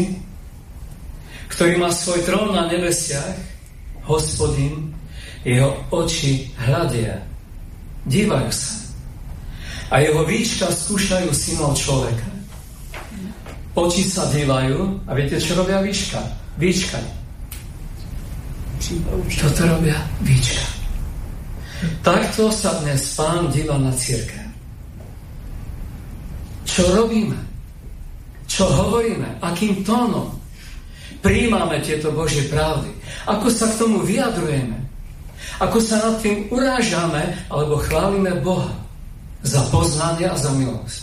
ktorý má svoj trón na nebesiach, hospodin, jeho oči hľadia, dívajú sa. A jeho výčka skúšajú synov človeka. Oči sa dívajú a viete, čo robia výška? Výčka. Toto robia výčka. Takto sa dnes pán díva na církev. Čo robíme? Čo hovoríme? Akým tónom príjmame tieto Božie pravdy? Ako sa k tomu vyjadrujeme? Ako sa nad tým urážame alebo chválime Boha za poznanie a za milosť?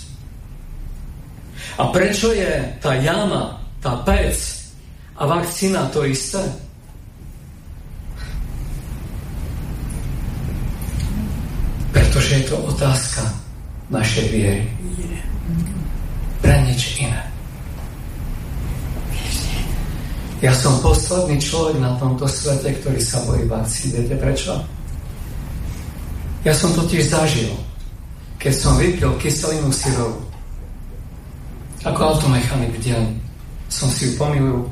A prečo je tá jama, tá pec a vakcína to isté? Pretože je to otázka našej viery pre nič iné. Ja som posledný človek na tomto svete, ktorý sa bojí vakcín. Viete prečo? Ja som totiž zažil, keď som vypil kyselinu syrovú. Ako automechanik v dielni som si ju pomýlil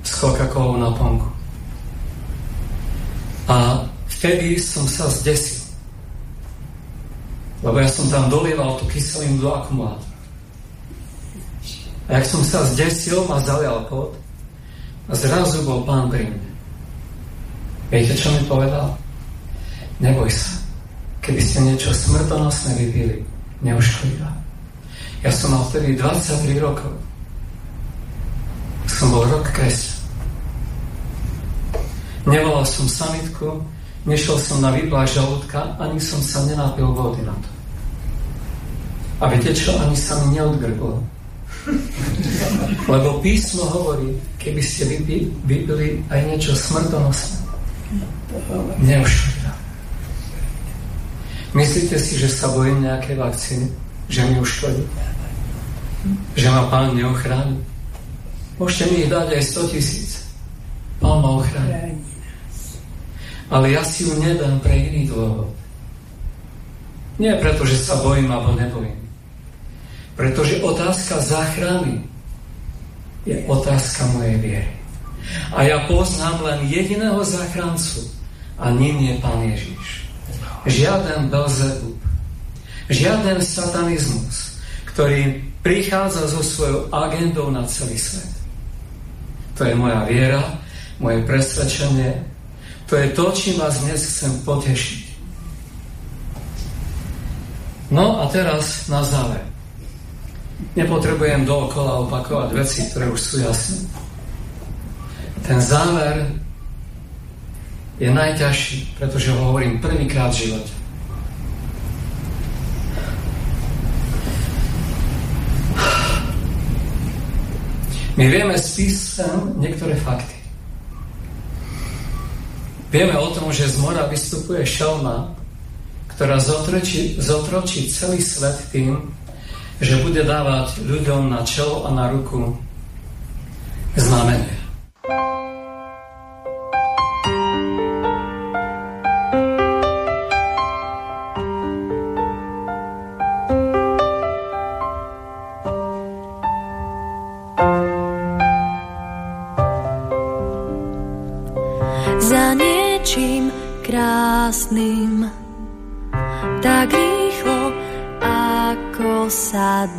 s coca na ponku. A vtedy som sa zdesil. Lebo ja som tam dolieval tú kyselinu do akumulátora. A jak som sa zdesil, ma zalial pot zrazu bol pán pri mne. Viete, čo mi povedal? Neboj sa. Keby ste niečo smrtonosné vypili, neuškodí. Ja som mal vtedy 23 rokov. Som bol rok kresťan. Nevolal som sanitku, nešiel som na výpláž žalúdka, ani som sa nenapil vody na to. A viete čo? Ani sa mi neodgrblo. Lebo písmo hovorí, keby ste vypili, aj niečo smrtonosné, neuškodí Myslíte si, že sa bojím nejaké vakcíny? Že mi uškodí? Že ma pán neochráni? Môžete mi ich dať aj 100 tisíc. Pán ma ochráni. Ale ja si ju nedám pre iný dôvod. Nie preto, že sa bojím alebo nebojím. Pretože otázka záchrany je otázka mojej viery. A ja poznám len jediného záchrancu a ním je Pán Ježiš. Žiaden Belzebub, žiaden satanizmus, ktorý prichádza so svojou agendou na celý svet. To je moja viera, moje presvedčenie, to je to, čím vás dnes chcem potešiť. No a teraz na záver. Nepotrebujem dookola opakovať veci, ktoré už sú jasné. Ten záver je najťažší, pretože ho hovorím prvýkrát v živote. My vieme z písem niektoré fakty. Vieme o tom, že z mora vystupuje šelma, ktorá zotročí, zotročí celý svet tým, že bude dávať ľuďom na čelo a na ruku znamenie.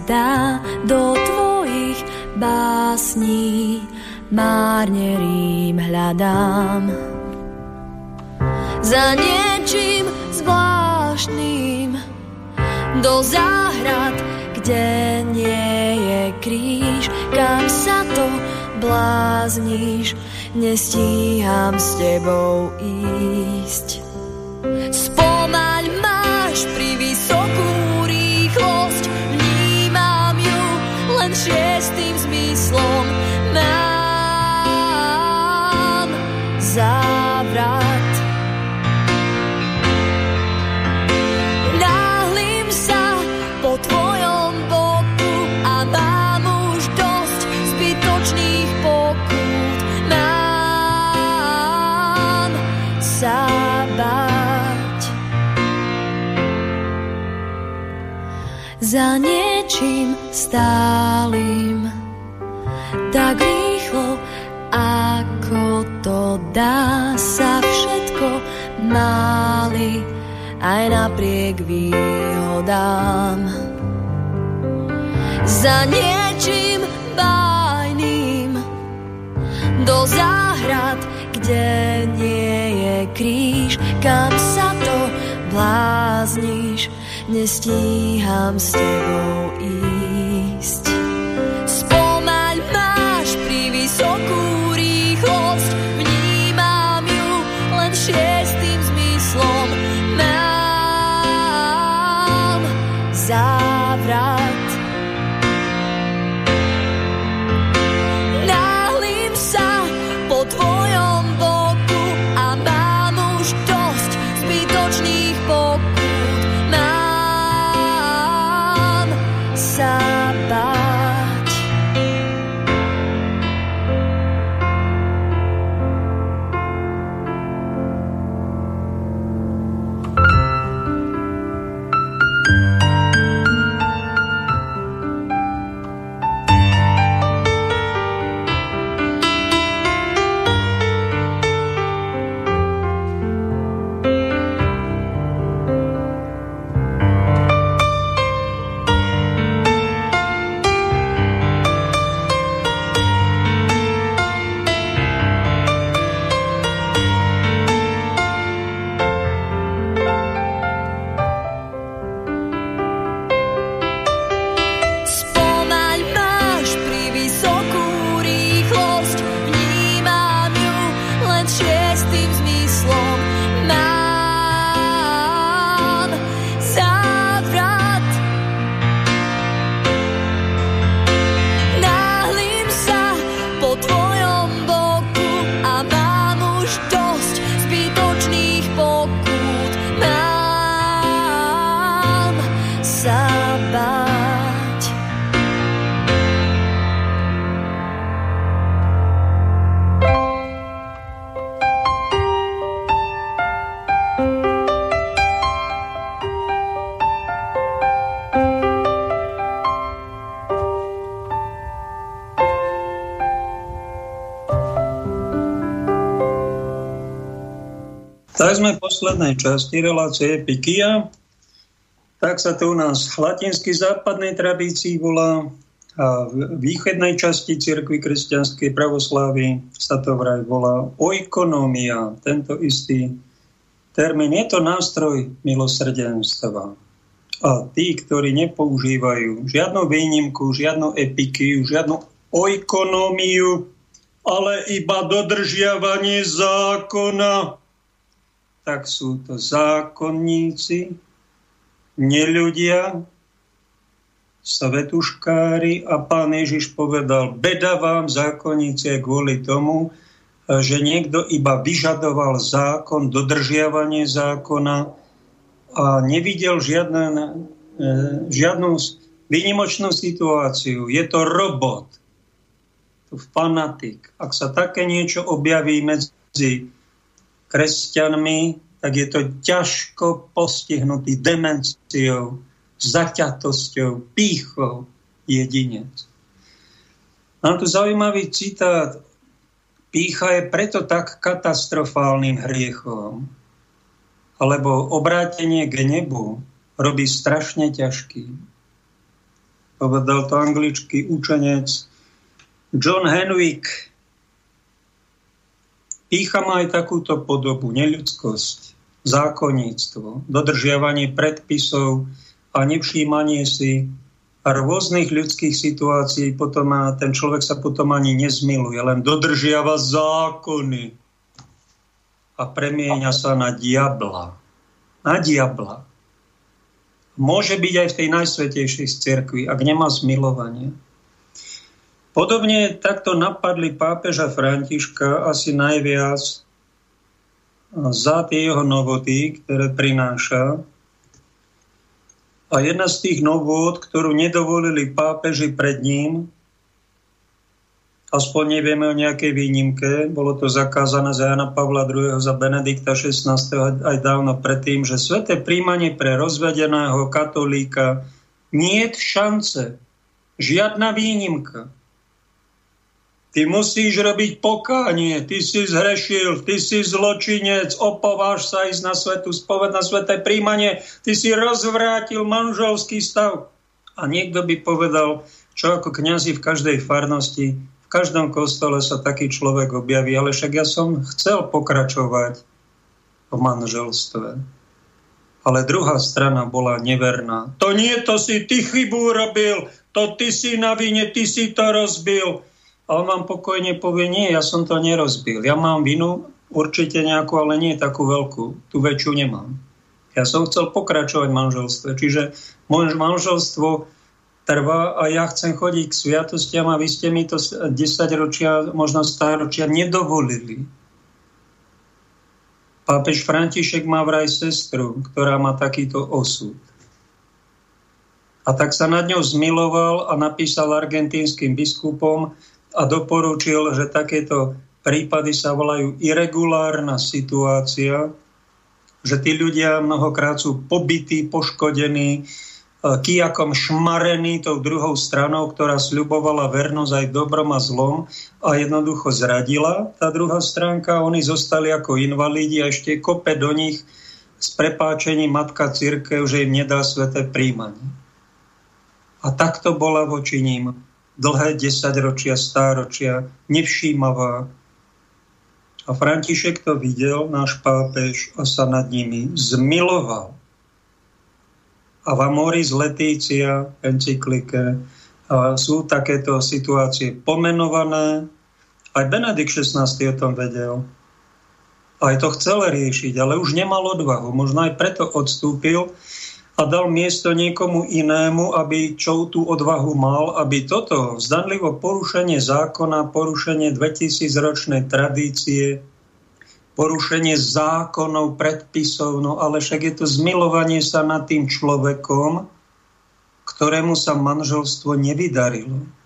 Dá do tvojich básní, márne rým hľadám. Za niečím zvláštnym do záhrad, kde nie je kríž, kam sa to blázniš, nestíham s tebou ísť. Stálym tak rýchlo, ako to dá sa všetko máli aj napriek výhodám. Za niečím bájným do záhrad, kde nie je kríž, kam sa to blázniš, nestíham s tebou poslednej časti relácie Pikia. Tak sa to u nás v latinskej západnej tradícii volá a v východnej časti cirkvi kresťanskej pravoslávy sa to vraj volá oikonomia, tento istý termín. Je to nástroj milosrdenstva. A tí, ktorí nepoužívajú žiadnu výnimku, žiadnu epikiu, žiadnu oikonomiu, ale iba dodržiavanie zákona, tak sú to zákonníci, neľudia, svetuškári a pán Ježiš povedal, beda vám zákonníci kvôli tomu, že niekto iba vyžadoval zákon, dodržiavanie zákona a nevidel žiadne, žiadnu výnimočnú situáciu. Je to robot, to fanatik. Ak sa také niečo objaví medzi kresťanmi, tak je to ťažko postihnutý demenciou, zaťatosťou, pýchou jedinec. Mám tu zaujímavý citát. Pícha je preto tak katastrofálnym hriechom, alebo obrátenie k nebu robí strašne ťažký. Povedal to anglický učenec John Henwick Pícha má aj takúto podobu, neľudskosť, zákonníctvo, dodržiavanie predpisov a nevšímanie si a rôznych ľudských situácií potom má, ten človek sa potom ani nezmiluje, len dodržiava zákony a premieňa sa na diabla. Na diabla. Môže byť aj v tej najsvetejšej cirkvi, ak nemá zmilovanie. Podobne takto napadli pápeža Františka asi najviac za tie jeho novoty, ktoré prináša. A jedna z tých novôt, ktorú nedovolili pápeži pred ním, aspoň nevieme o nejakej výnimke, bolo to zakázané za Jana Pavla II. za Benedikta XVI. aj dávno predtým, že sveté príjmanie pre rozvedeného katolíka nie je šance, žiadna výnimka Ty musíš robiť pokánie, ty si zhrešil, ty si zločinec, opováž sa ísť na svetu spoved, na sveté príjmanie, ty si rozvrátil manželský stav. A niekto by povedal, čo ako kňazi v každej farnosti, v každom kostole sa taký človek objaví, ale však ja som chcel pokračovať v manželstve. Ale druhá strana bola neverná. To nie, to si ty chybu robil, to ty si na vine, ty si to rozbil a on vám pokojne povie, nie, ja som to nerozbil. Ja mám vinu určite nejakú, ale nie takú veľkú. Tú väčšiu nemám. Ja som chcel pokračovať v manželstve. Čiže môj manželstvo trvá a ja chcem chodiť k sviatostiam a vy ste mi to 10 ročia, možno stáročia nedovolili. Pápež František má vraj sestru, ktorá má takýto osud. A tak sa nad ňou zmiloval a napísal argentínskym biskupom, a doporučil, že takéto prípady sa volajú irregulárna situácia, že tí ľudia mnohokrát sú pobytí, poškodení, e, kijakom šmarení tou druhou stranou, ktorá sľubovala vernosť aj dobrom a zlom a jednoducho zradila tá druhá stránka. Oni zostali ako invalidi a ešte kope do nich s prepáčením matka církev, že im nedá sveté príjmanie. A takto bola voči ním dlhé desaťročia, stáročia, nevšímavá. A František to videl, náš pápež, a sa nad nimi zmiloval. A v Amoris Letícia, encyklike, sú takéto situácie pomenované. Aj Benedikt XVI o tom vedel. Aj to chcel riešiť, ale už nemal odvahu. Možno aj preto odstúpil, a dal miesto niekomu inému, aby čo tú odvahu mal, aby toto zdanlivo porušenie zákona, porušenie 2000-ročnej tradície, porušenie zákonov, predpisov, no ale však je to zmilovanie sa nad tým človekom, ktorému sa manželstvo nevydarilo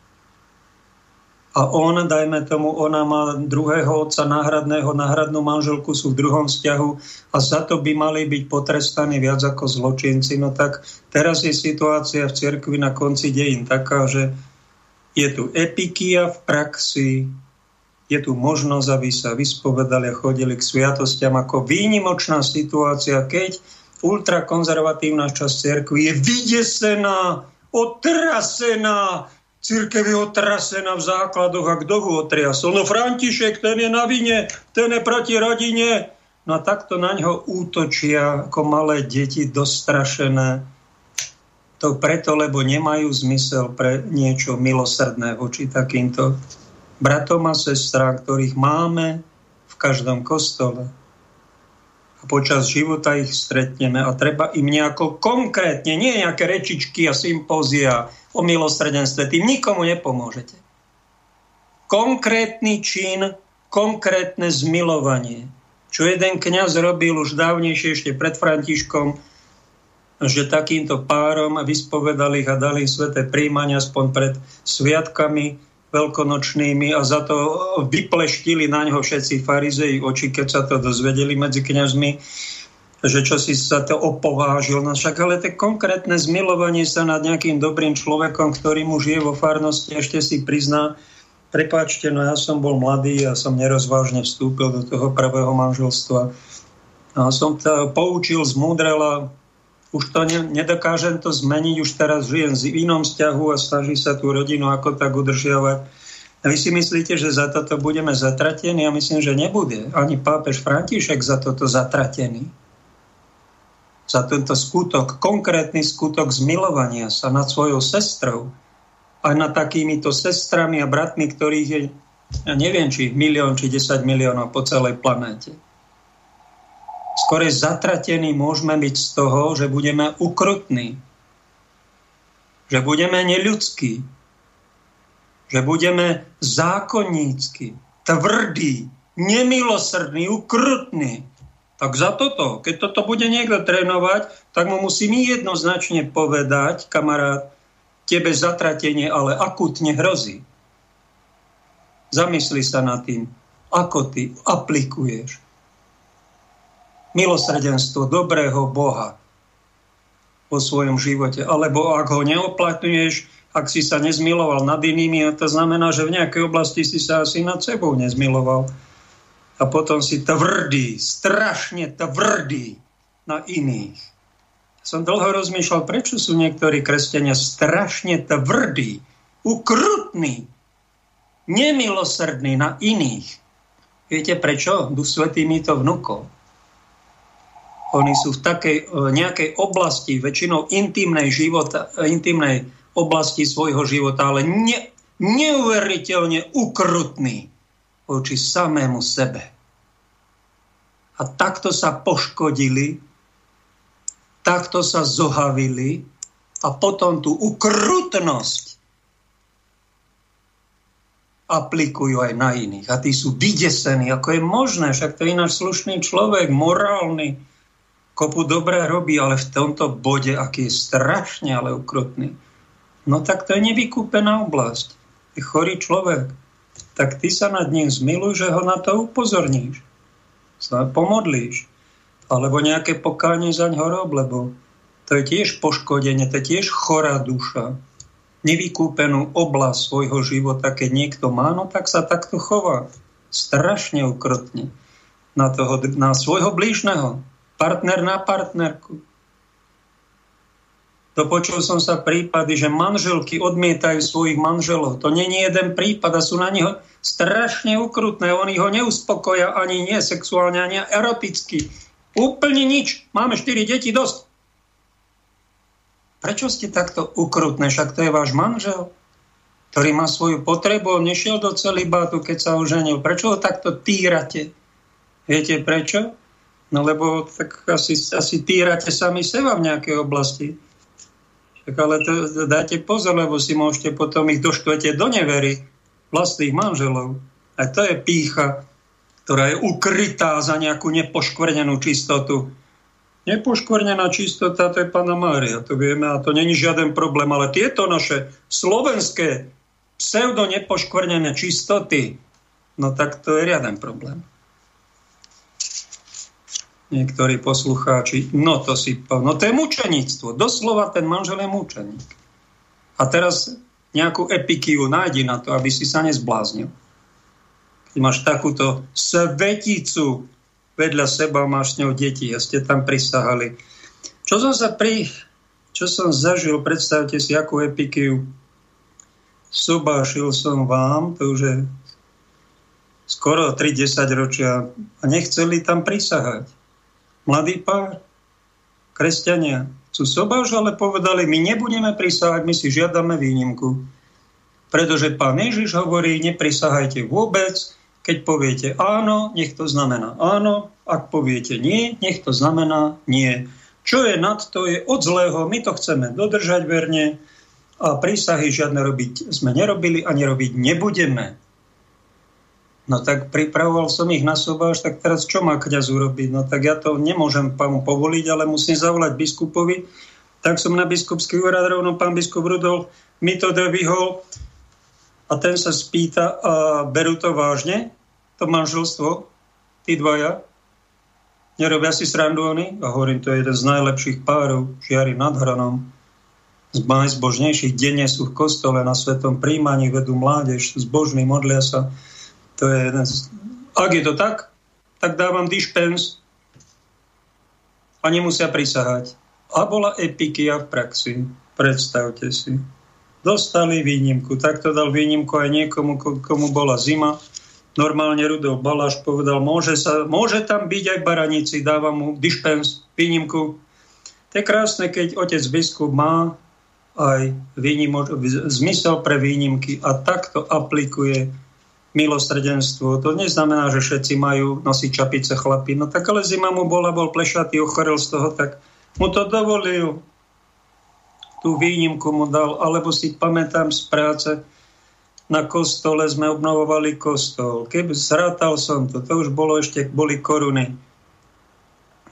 a on, dajme tomu, ona má druhého otca náhradného, náhradnú manželku sú v druhom vzťahu a za to by mali byť potrestaní viac ako zločinci. No tak teraz je situácia v cirkvi na konci dejín taká, že je tu epikia v praxi, je tu možnosť, aby sa vyspovedali a chodili k sviatostiam ako výnimočná situácia, keď ultrakonzervatívna časť cerkvy je vydesená, otrasená, církev je otrasená v základoch a kto ho otriasol? No František, ten je na vine, ten je proti rodine. No a takto na ňo útočia ako malé deti dostrašené. To preto, lebo nemajú zmysel pre niečo milosrdné voči takýmto bratom a sestrám, ktorých máme v každom kostole. Počas života ich stretneme a treba im nejako konkrétne, nie nejaké rečičky a sympózia o milosrdenstve, tým nikomu nepomôžete. Konkrétny čin, konkrétne zmilovanie. Čo jeden kňaz robil už dávnejšie, ešte pred Františkom, že takýmto párom vyspovedali ich a dali im sveté príjmania aspoň pred sviatkami, veľkonočnými a za to vypleštili na ňo všetci farizei oči, keď sa to dozvedeli medzi kňazmi, že čo si sa to opovážil. No však ale to konkrétne zmilovanie sa nad nejakým dobrým človekom, ktorý mu žije vo farnosti, ešte si prizná, prepáčte, no ja som bol mladý a som nerozvážne vstúpil do toho prvého manželstva. A som to poučil, zmúdrel a už to ne, nedokážem to zmeniť, už teraz žijem v inom vzťahu a snaží sa tú rodinu ako tak udržiavať. A vy si myslíte, že za toto budeme zatratení? Ja myslím, že nebude. Ani pápež František za toto zatratený. Za tento skutok, konkrétny skutok zmilovania sa nad svojou sestrou a nad takýmito sestrami a bratmi, ktorých je, ja neviem, či milión, či 10 miliónov po celej planéte skore zatratení môžeme byť z toho, že budeme ukrutní, že budeme neľudskí, že budeme zákonnícky, tvrdí, nemilosrdní, ukrutní. Tak za toto, keď toto bude niekto trénovať, tak mu musím jednoznačne povedať, kamarát, tebe zatratenie ale akutne hrozí. Zamysli sa nad tým, ako ty aplikuješ milosrdenstvo dobrého Boha vo svojom živote. Alebo ak ho neoplatňuješ, ak si sa nezmiloval nad inými, to znamená, že v nejakej oblasti si sa asi nad sebou nezmiloval. A potom si tvrdý, strašne tvrdý na iných. Som dlho rozmýšľal, prečo sú niektorí kresťania strašne tvrdí, ukrutní, nemilosrdní na iných. Viete prečo? Duch Svetý mi to vnúkol. Oni sú v takej nejakej oblasti, väčšinou intimnej, života, intimnej oblasti svojho života, ale ne, neuveriteľne ukrutní voči samému sebe. A takto sa poškodili, takto sa zohavili a potom tú ukrutnosť aplikujú aj na iných. A tí sú vydesení, ako je možné, však to je náš slušný človek, morálny, kopu dobré robí, ale v tomto bode, aký je strašne ale ukrutný, no tak to je nevykúpená oblasť. Je chorý človek. Tak ty sa nad ním zmiluj, že ho na to upozorníš. Sa pomodlíš. Alebo nejaké pokánie za ňo rob, lebo to je tiež poškodenie, to je tiež chorá duša. Nevykúpenú oblasť svojho života, keď niekto má, no tak sa takto chová. Strašne ukrutne. Na, toho, na svojho blížneho partner na partnerku. Dopočul som sa prípady, že manželky odmietajú svojich manželov. To není jeden prípad a sú na neho strašne ukrutné. Oni ho neuspokoja ani nie sexuálne, ani eroticky. Úplne nič. Máme štyri deti, dosť. Prečo ste takto ukrutné? Však to je váš manžel, ktorý má svoju potrebu. On nešiel do celibátu, keď sa oženil. Prečo ho takto týrate? Viete prečo? No lebo tak asi, asi týrate sami seba v nejakej oblasti. Tak ale to, dajte pozor, lebo si môžete potom ich doštvete do nevery vlastných manželov. A to je pícha, ktorá je ukrytá za nejakú nepoškvrnenú čistotu. Nepoškvrnená čistota, to je Pana Mária, to vieme, a to není žiaden problém, ale tieto naše slovenské pseudo nepoškvrnené čistoty, no tak to je riaden problém niektorí poslucháči, no to si no to je mučenictvo. Doslova ten manžel je mučeník. A teraz nejakú epikiu nájdi na to, aby si sa nezbláznil. Ty máš takúto sveticu vedľa seba, máš s ňou deti a ste tam prisahali. Čo som sa pri... Čo som zažil, predstavte si, akú epikiu sobášil som vám, to už je skoro 30 ročia a nechceli tam prisahať. Mladý pár, kresťania, sú sobáš, ale povedali, my nebudeme prisahať, my si žiadame výnimku. Pretože pán Ježiš hovorí, neprisahajte vôbec, keď poviete áno, nech to znamená áno, ak poviete nie, nech to znamená nie. Čo je nad to, je od zlého, my to chceme dodržať verne a prísahy žiadne robiť sme nerobili a nerobiť nebudeme. No tak pripravoval som ich na sobáš, tak teraz čo má kniaz urobiť? No tak ja to nemôžem pánu povoliť, ale musím zavolať biskupovi. Tak som na biskupský úrad rovno pán biskup Rudolf mi to dovyhol a ten sa spýta, a berú to vážne, to manželstvo, tí dvaja? Nerobia si srandu oni? A hovorím, to je jeden z najlepších párov, žiari nad hranom. Z najzbožnejších denne sú v kostole na svetom príjmaní, vedú mládež, zbožní, modlia sa to je jeden z... Ak je to tak, tak dávam dispens a nemusia prisahať. A bola epikia v praxi. Predstavte si. Dostali výnimku. Takto dal výnimku aj niekomu, komu bola zima. Normálne Rudolf Baláš povedal, môže, sa, môže tam byť aj baranici, dávam mu dispens, výnimku. To je krásne, keď otec biskup má aj výnimo, zmysel pre výnimky a takto aplikuje milosrdenstvo. To neznamená, že všetci majú nosiť čapice chlapy. No tak ale zima mu bola, bol plešatý, ochorel z toho, tak mu to dovolil. Tú výnimku mu dal. Alebo si pamätám z práce, na kostole sme obnovovali kostol. Keby zrátal som to, to už bolo ešte, boli koruny.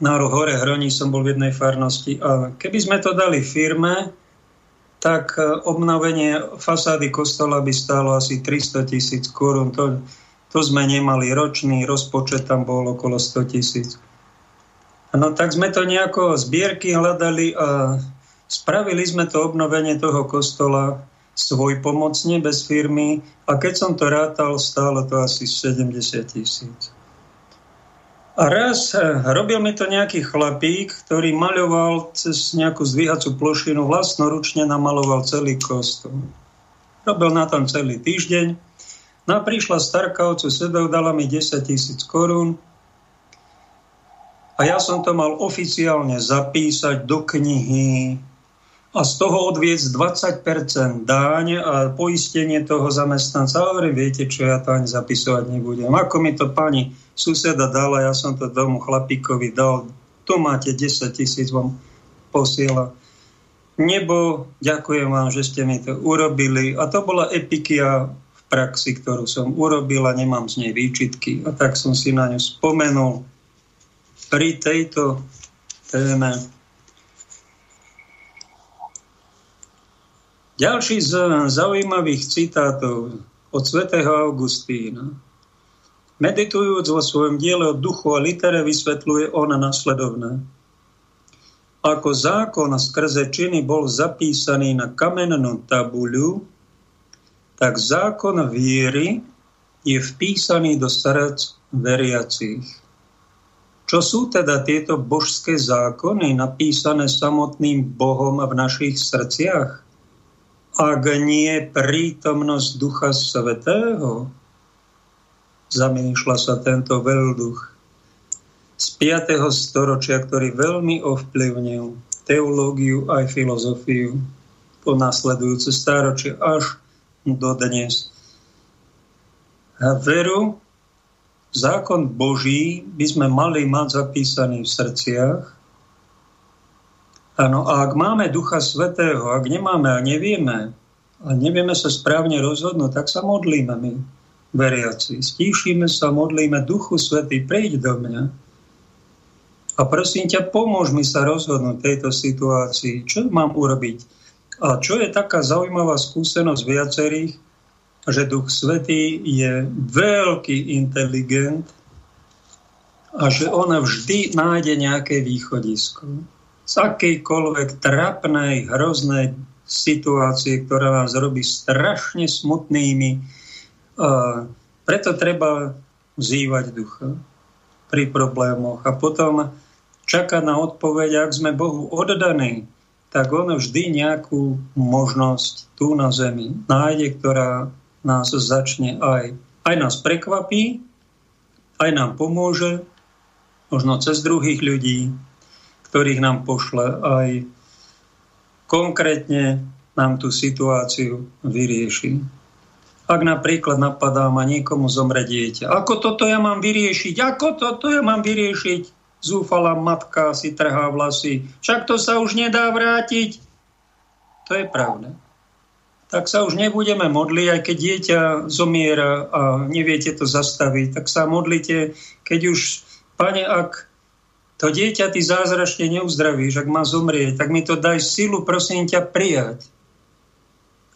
Na hore hroní som bol v jednej farnosti. A keby sme to dali firme, tak e, obnovenie fasády kostola by stálo asi 300 tisíc korún. To, to sme nemali. Ročný rozpočet tam bol okolo 100 tisíc. No tak sme to nejako zbierky hľadali a spravili sme to obnovenie toho kostola svoj pomocne, bez firmy. A keď som to rátal, stálo to asi 70 tisíc. A raz eh, robil mi to nejaký chlapík, ktorý maľoval cez nejakú zdvíhacú plošinu, vlastnoručne namaloval celý kostol. Robil na tom celý týždeň. No a prišla starka od susedov, dala mi 10 tisíc korún. A ja som to mal oficiálne zapísať do knihy, a z toho odviec 20% dáň a poistenie toho zamestnanca. Ale viete čo, ja to ani zapisovať nebudem. Ako mi to pani suseda dala, ja som to domu chlapíkovi dal, tu máte 10 tisíc, vám posiela. Nebo, ďakujem vám, že ste mi to urobili. A to bola epikia v praxi, ktorú som urobila, nemám z nej výčitky. A tak som si na ňu spomenul pri tejto téme Ďalší z zaujímavých citátov od svätého Augustína. Meditujúc vo svojom diele o duchu a litere vysvetľuje on nasledovné. Ako zákon skrze činy bol zapísaný na kamennú tabuľu, tak zákon viery je vpísaný do srdc veriacich. Čo sú teda tieto božské zákony napísané samotným Bohom v našich srdciach? ak nie prítomnosť Ducha Svetého, zamýšľa sa tento veľduch z 5. storočia, ktorý veľmi ovplyvnil teológiu aj filozofiu po nasledujúce stáročie až do dnes. A veru, zákon Boží by sme mali mať zapísaný v srdciach Áno, a ak máme Ducha Svetého, ak nemáme a nevieme, a nevieme sa správne rozhodnúť, tak sa modlíme my, veriaci. Stíšime sa, modlíme, Duchu Svetý, prejď do mňa. A prosím ťa, pomôž mi sa rozhodnúť tejto situácii. Čo mám urobiť? A čo je taká zaujímavá skúsenosť viacerých, že Duch Svetý je veľký inteligent a že on vždy nájde nejaké východisko z akejkoľvek trapnej, hroznej situácie, ktorá vás robí strašne smutnými, Preto treba vzývať ducha pri problémoch a potom čakať na odpoveď, ak sme Bohu oddaní, tak on vždy nejakú možnosť tu na zemi nájde, ktorá nás začne aj, aj nás prekvapí, aj nám pomôže, možno cez druhých ľudí, ktorých nám pošle aj konkrétne nám tú situáciu vyrieši. Ak napríklad napadá ma niekomu zomre dieťa, ako toto ja mám vyriešiť? Ako toto ja mám vyriešiť? zúfala matka si trhá vlasy. Však to sa už nedá vrátiť. To je pravda. Tak sa už nebudeme modliť, aj keď dieťa zomiera a neviete to zastaviť, tak sa modlite, keď už, pane, ak to dieťa ty zázračne neuzdravíš, ak má zomrieť, tak mi to daj silu, prosím ťa, prijať.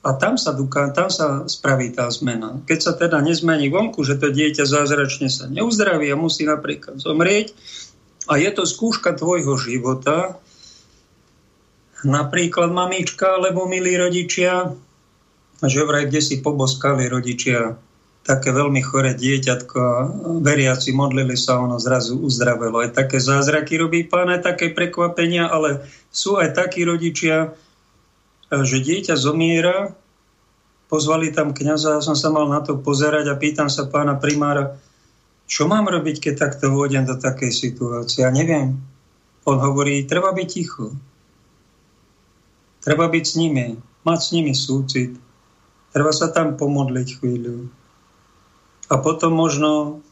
A tam sa, duká, tam sa spraví tá zmena. Keď sa teda nezmení vonku, že to dieťa zázračne sa neuzdraví a musí napríklad zomrieť, a je to skúška tvojho života. Napríklad mamička alebo milí rodičia, že vraj kde si poboskali rodičia také veľmi chore dieťatko a veriaci modlili sa, ono zrazu uzdravelo. Aj také zázraky robí pán, aj také prekvapenia, ale sú aj takí rodičia, že dieťa zomiera, pozvali tam kniaza, som sa mal na to pozerať a pýtam sa pána primára, čo mám robiť, keď takto vôjdem do takej situácie? Ja neviem. On hovorí, treba byť ticho. Treba byť s nimi, mať s nimi súcit. Treba sa tam pomodliť chvíľu. A potom možno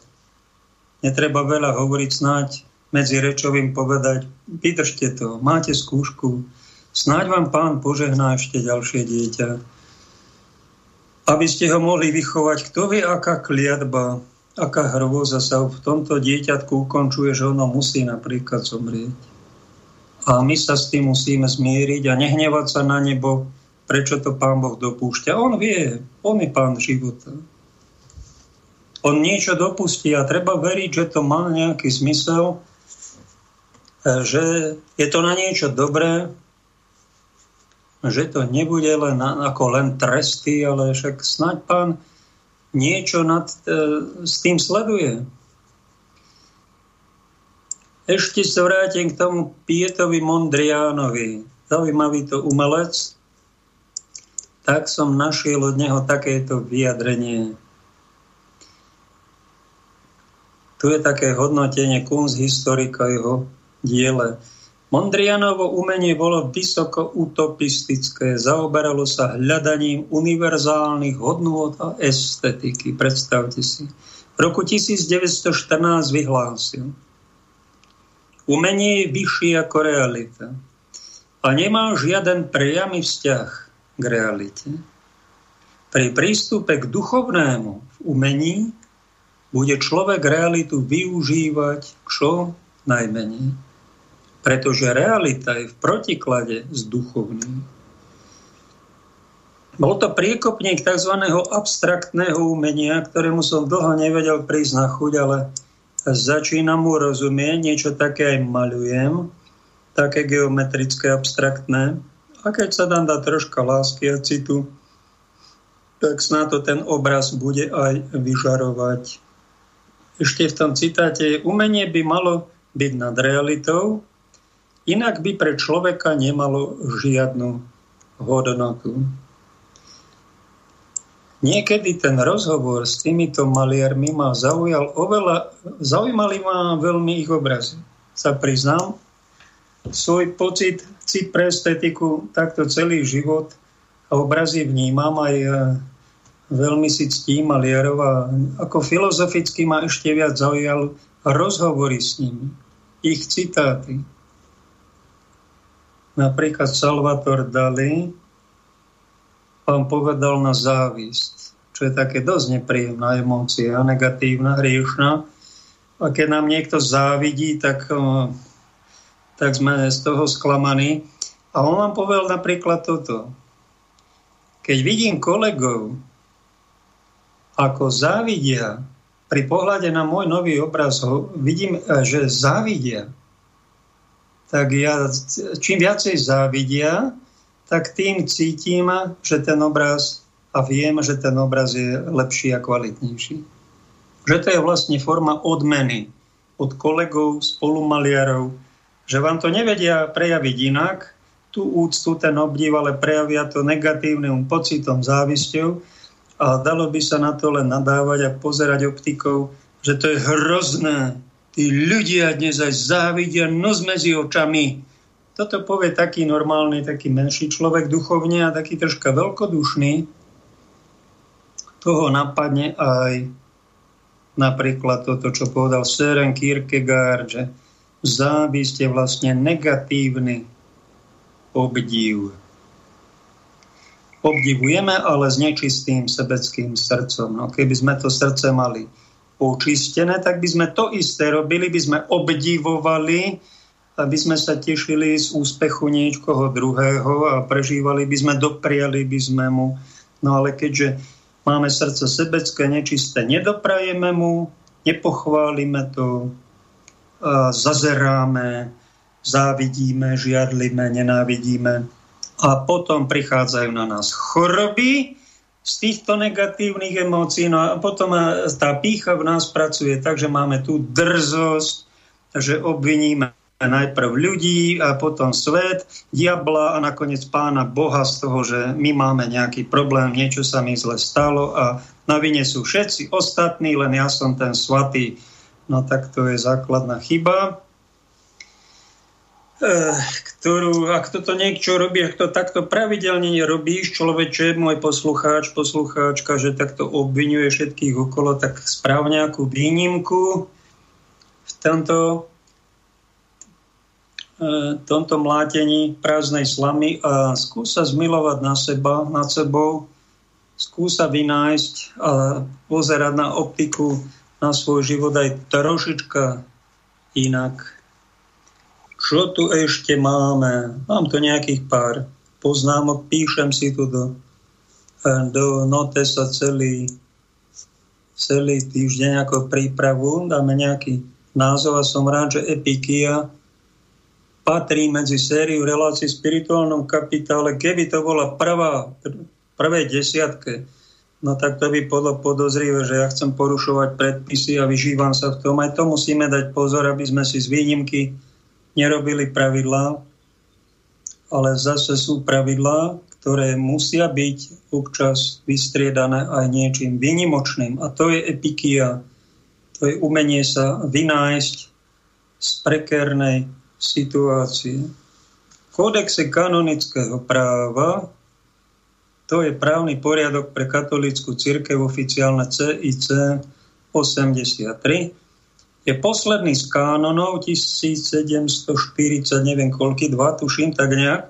netreba veľa hovoriť snáď medzi rečovým povedať, vydržte to, máte skúšku, snáď vám pán požehná ešte ďalšie dieťa. Aby ste ho mohli vychovať, kto vie, aká kliatba aká hrôza sa v tomto dieťatku ukončuje, že ono musí napríklad zomrieť. A my sa s tým musíme zmieriť a nehnevať sa na nebo, prečo to Pán Boh dopúšťa. On vie, on je Pán života. On niečo dopustí a treba veriť, že to má nejaký zmysel, že je to na niečo dobré, že to nebude len ako len tresty, ale však snáď Pán niečo nad, e, s tým sleduje. Ešte sa vrátim k tomu Pietovi Mondriánovi. Zaujímavý to umelec. Tak som našiel od neho takéto vyjadrenie. Tu je také hodnotenie historika jeho diele. Mondrianovo umenie bolo vysoko utopistické, zaoberalo sa hľadaním univerzálnych hodnôt a estetiky. Predstavte si. V roku 1914 vyhlásil. Umenie je vyššie ako realita a nemá žiaden priamy vzťah k realite. Pri prístupe k duchovnému v umení bude človek realitu využívať čo najmenej pretože realita je v protiklade s duchovným. Bol to priekopník tzv. abstraktného umenia, ktorému som dlho nevedel prísť na chuť, ale začínam mu rozumieť, niečo také aj malujem, také geometrické, abstraktné. A keď sa dám dať troška lásky a citu, tak snad to ten obraz bude aj vyžarovať. Ešte v tom citáte, umenie by malo byť nad realitou, Inak by pre človeka nemalo žiadnu hodnotu. Niekedy ten rozhovor s týmito maliarmi ma zaujal oveľa, zaujímali ma veľmi ich obrazy. Sa priznám, svoj pocit, cit pre estetiku takto celý život a obrazy vnímam aj veľmi si ctím maliarov a ako filozoficky ma ešte viac zaujal rozhovory s nimi, ich citáty. Napríklad Salvator Dali vám povedal na závisť, čo je také dosť nepríjemná emócia, negatívna, hriešná. A keď nám niekto závidí, tak, tak sme z toho sklamaní. A on vám povedal napríklad toto. Keď vidím kolegov, ako závidia, pri pohľade na môj nový obraz vidím, že závidia, tak ja čím viacej závidia, tak tým cítim, že ten obraz a viem, že ten obraz je lepší a kvalitnejší. že to je vlastne forma odmeny od kolegov, spolumaliarov, že vám to nevedia prejaviť inak, tú úctu, ten obdiv, ale prejavia to negatívnym pocitom, závisťou a dalo by sa na to len nadávať a pozerať optikou, že to je hrozné. Tí ľudia dnes aj závidia nos medzi očami. Toto povie taký normálny, taký menší človek duchovne a taký troška veľkodušný. Toho napadne aj napríklad toto, čo povedal Søren Kierkegaard, že závisť je vlastne negatívny obdiv. Obdivujeme, ale s nečistým sebeckým srdcom. No, keby sme to srdce mali očistené, tak by sme to isté robili, by sme obdivovali, aby sme sa tešili z úspechu niekoho druhého a prežívali by sme, dopriali by sme mu. No ale keďže máme srdce sebecké, nečisté, nedoprajeme mu, nepochválime to, zazeráme, závidíme, žiadlime, nenávidíme. A potom prichádzajú na nás choroby z týchto negatívnych emócií. No a potom tá pícha v nás pracuje tak, že máme tú drzosť, že obviníme najprv ľudí a potom svet, diabla a nakoniec pána Boha z toho, že my máme nejaký problém, niečo sa mi zle stalo a na vine sú všetci ostatní, len ja som ten svatý. No tak to je základná chyba, ktorú, ak toto niečo robí, ak to takto pravidelne nerobíš, človeče, môj poslucháč, poslucháčka, že takto obvinuje všetkých okolo, tak správ nejakú výnimku v tomto, eh, tomto mlátení prázdnej slamy a skúsa zmilovať na seba, nad sebou, skúsa vynájsť a pozerať na optiku na svoj život aj trošička inak. Čo tu ešte máme? Mám tu nejakých pár poznámok, píšem si tu do, do notesa celý, celý týždeň ako prípravu, dáme nejaký názov a som rád, že Epikia patrí medzi sériu relácií v spirituálnom kapitále. Keby to bola prvá, prvé desiatke, no tak to by bolo podozrivé, že ja chcem porušovať predpisy a vyžívam sa v tom. Aj to musíme dať pozor, aby sme si z výnimky nerobili pravidlá, ale zase sú pravidlá, ktoré musia byť občas vystriedané aj niečím výnimočným. A to je epikia, to je umenie sa vynájsť z prekernej situácie. V kódexe kanonického práva to je právny poriadok pre katolícku církev oficiálne CIC 83. Je posledný z kánonov 1740, neviem koľky, dva, tuším tak nejak.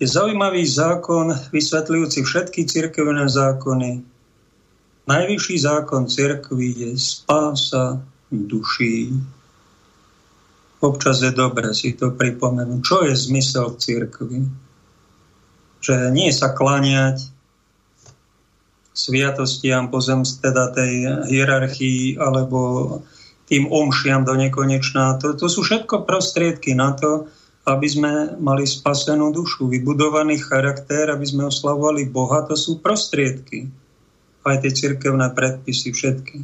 Je zaujímavý zákon vysvetľujúci všetky církevné zákony. Najvyšší zákon církvy je spása duší. Občas je dobre si to pripomenúť. Čo je zmysel církvy? že nie sa klaniať sviatostiam pozem teda tej hierarchii alebo tým omšiam do nekonečná. To, to sú všetko prostriedky na to, aby sme mali spasenú dušu, vybudovaný charakter, aby sme oslavovali Boha, to sú prostriedky. Aj tie cirkevné predpisy všetky.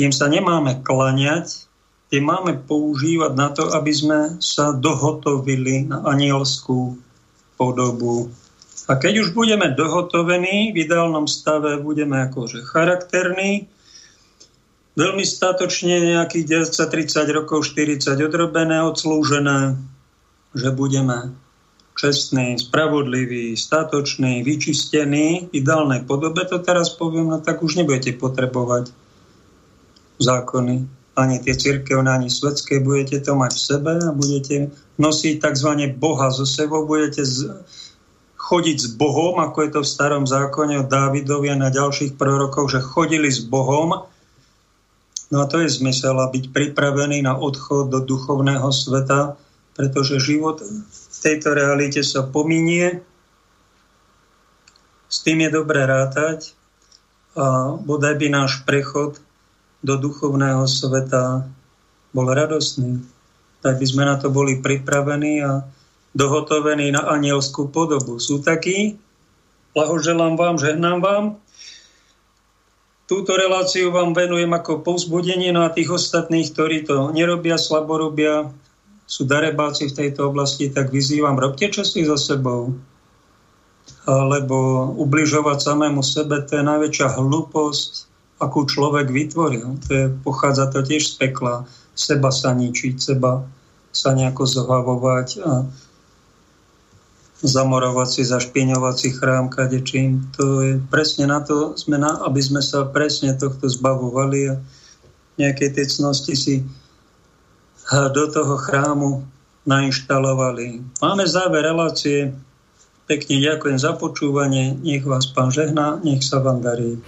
Tým sa nemáme klaňať, tým máme používať na to, aby sme sa dohotovili na anielskú podobu a keď už budeme dohotovení, v ideálnom stave budeme akože charakterní, veľmi statočne nejakých 30 rokov, 40 odrobené, odslúžené, že budeme čestní, spravodliví, statoční, vyčistení v ideálnej podobe, to teraz poviem, no tak už nebudete potrebovať zákony. Ani tie cirkevné, ani svetské budete to mať v sebe a budete nosiť tzv. Boha zo sebou, budete z, chodiť s Bohom, ako je to v starom zákone od Dávidovi na ďalších prorokoch, že chodili s Bohom. No a to je zmysel a byť pripravený na odchod do duchovného sveta, pretože život v tejto realite sa pominie. S tým je dobré rátať a bodaj by náš prechod do duchovného sveta bol radostný. Tak by sme na to boli pripravení a dohotovení na anielskú podobu. Sú takí? Blahoželám vám, žehnám vám. Túto reláciu vám venujem ako povzbudenie na tých ostatných, ktorí to nerobia, slaborobia, sú darebáci v tejto oblasti, tak vyzývam, robte čosi so sebou. Lebo ubližovať samému sebe, to je najväčšia hlúposť, akú človek vytvoril. To je, pochádza to tiež z pekla. Seba sa ničiť, seba sa nejako zhlavovať a zašpiňovať si chrám kadečím. To je presne na to, sme na, aby sme sa presne tohto zbavovali a nejakej tej cnosti si do toho chrámu nainštalovali. Máme záver relácie. Pekne ďakujem za počúvanie. Nech vás pán žehná, nech sa vám darí.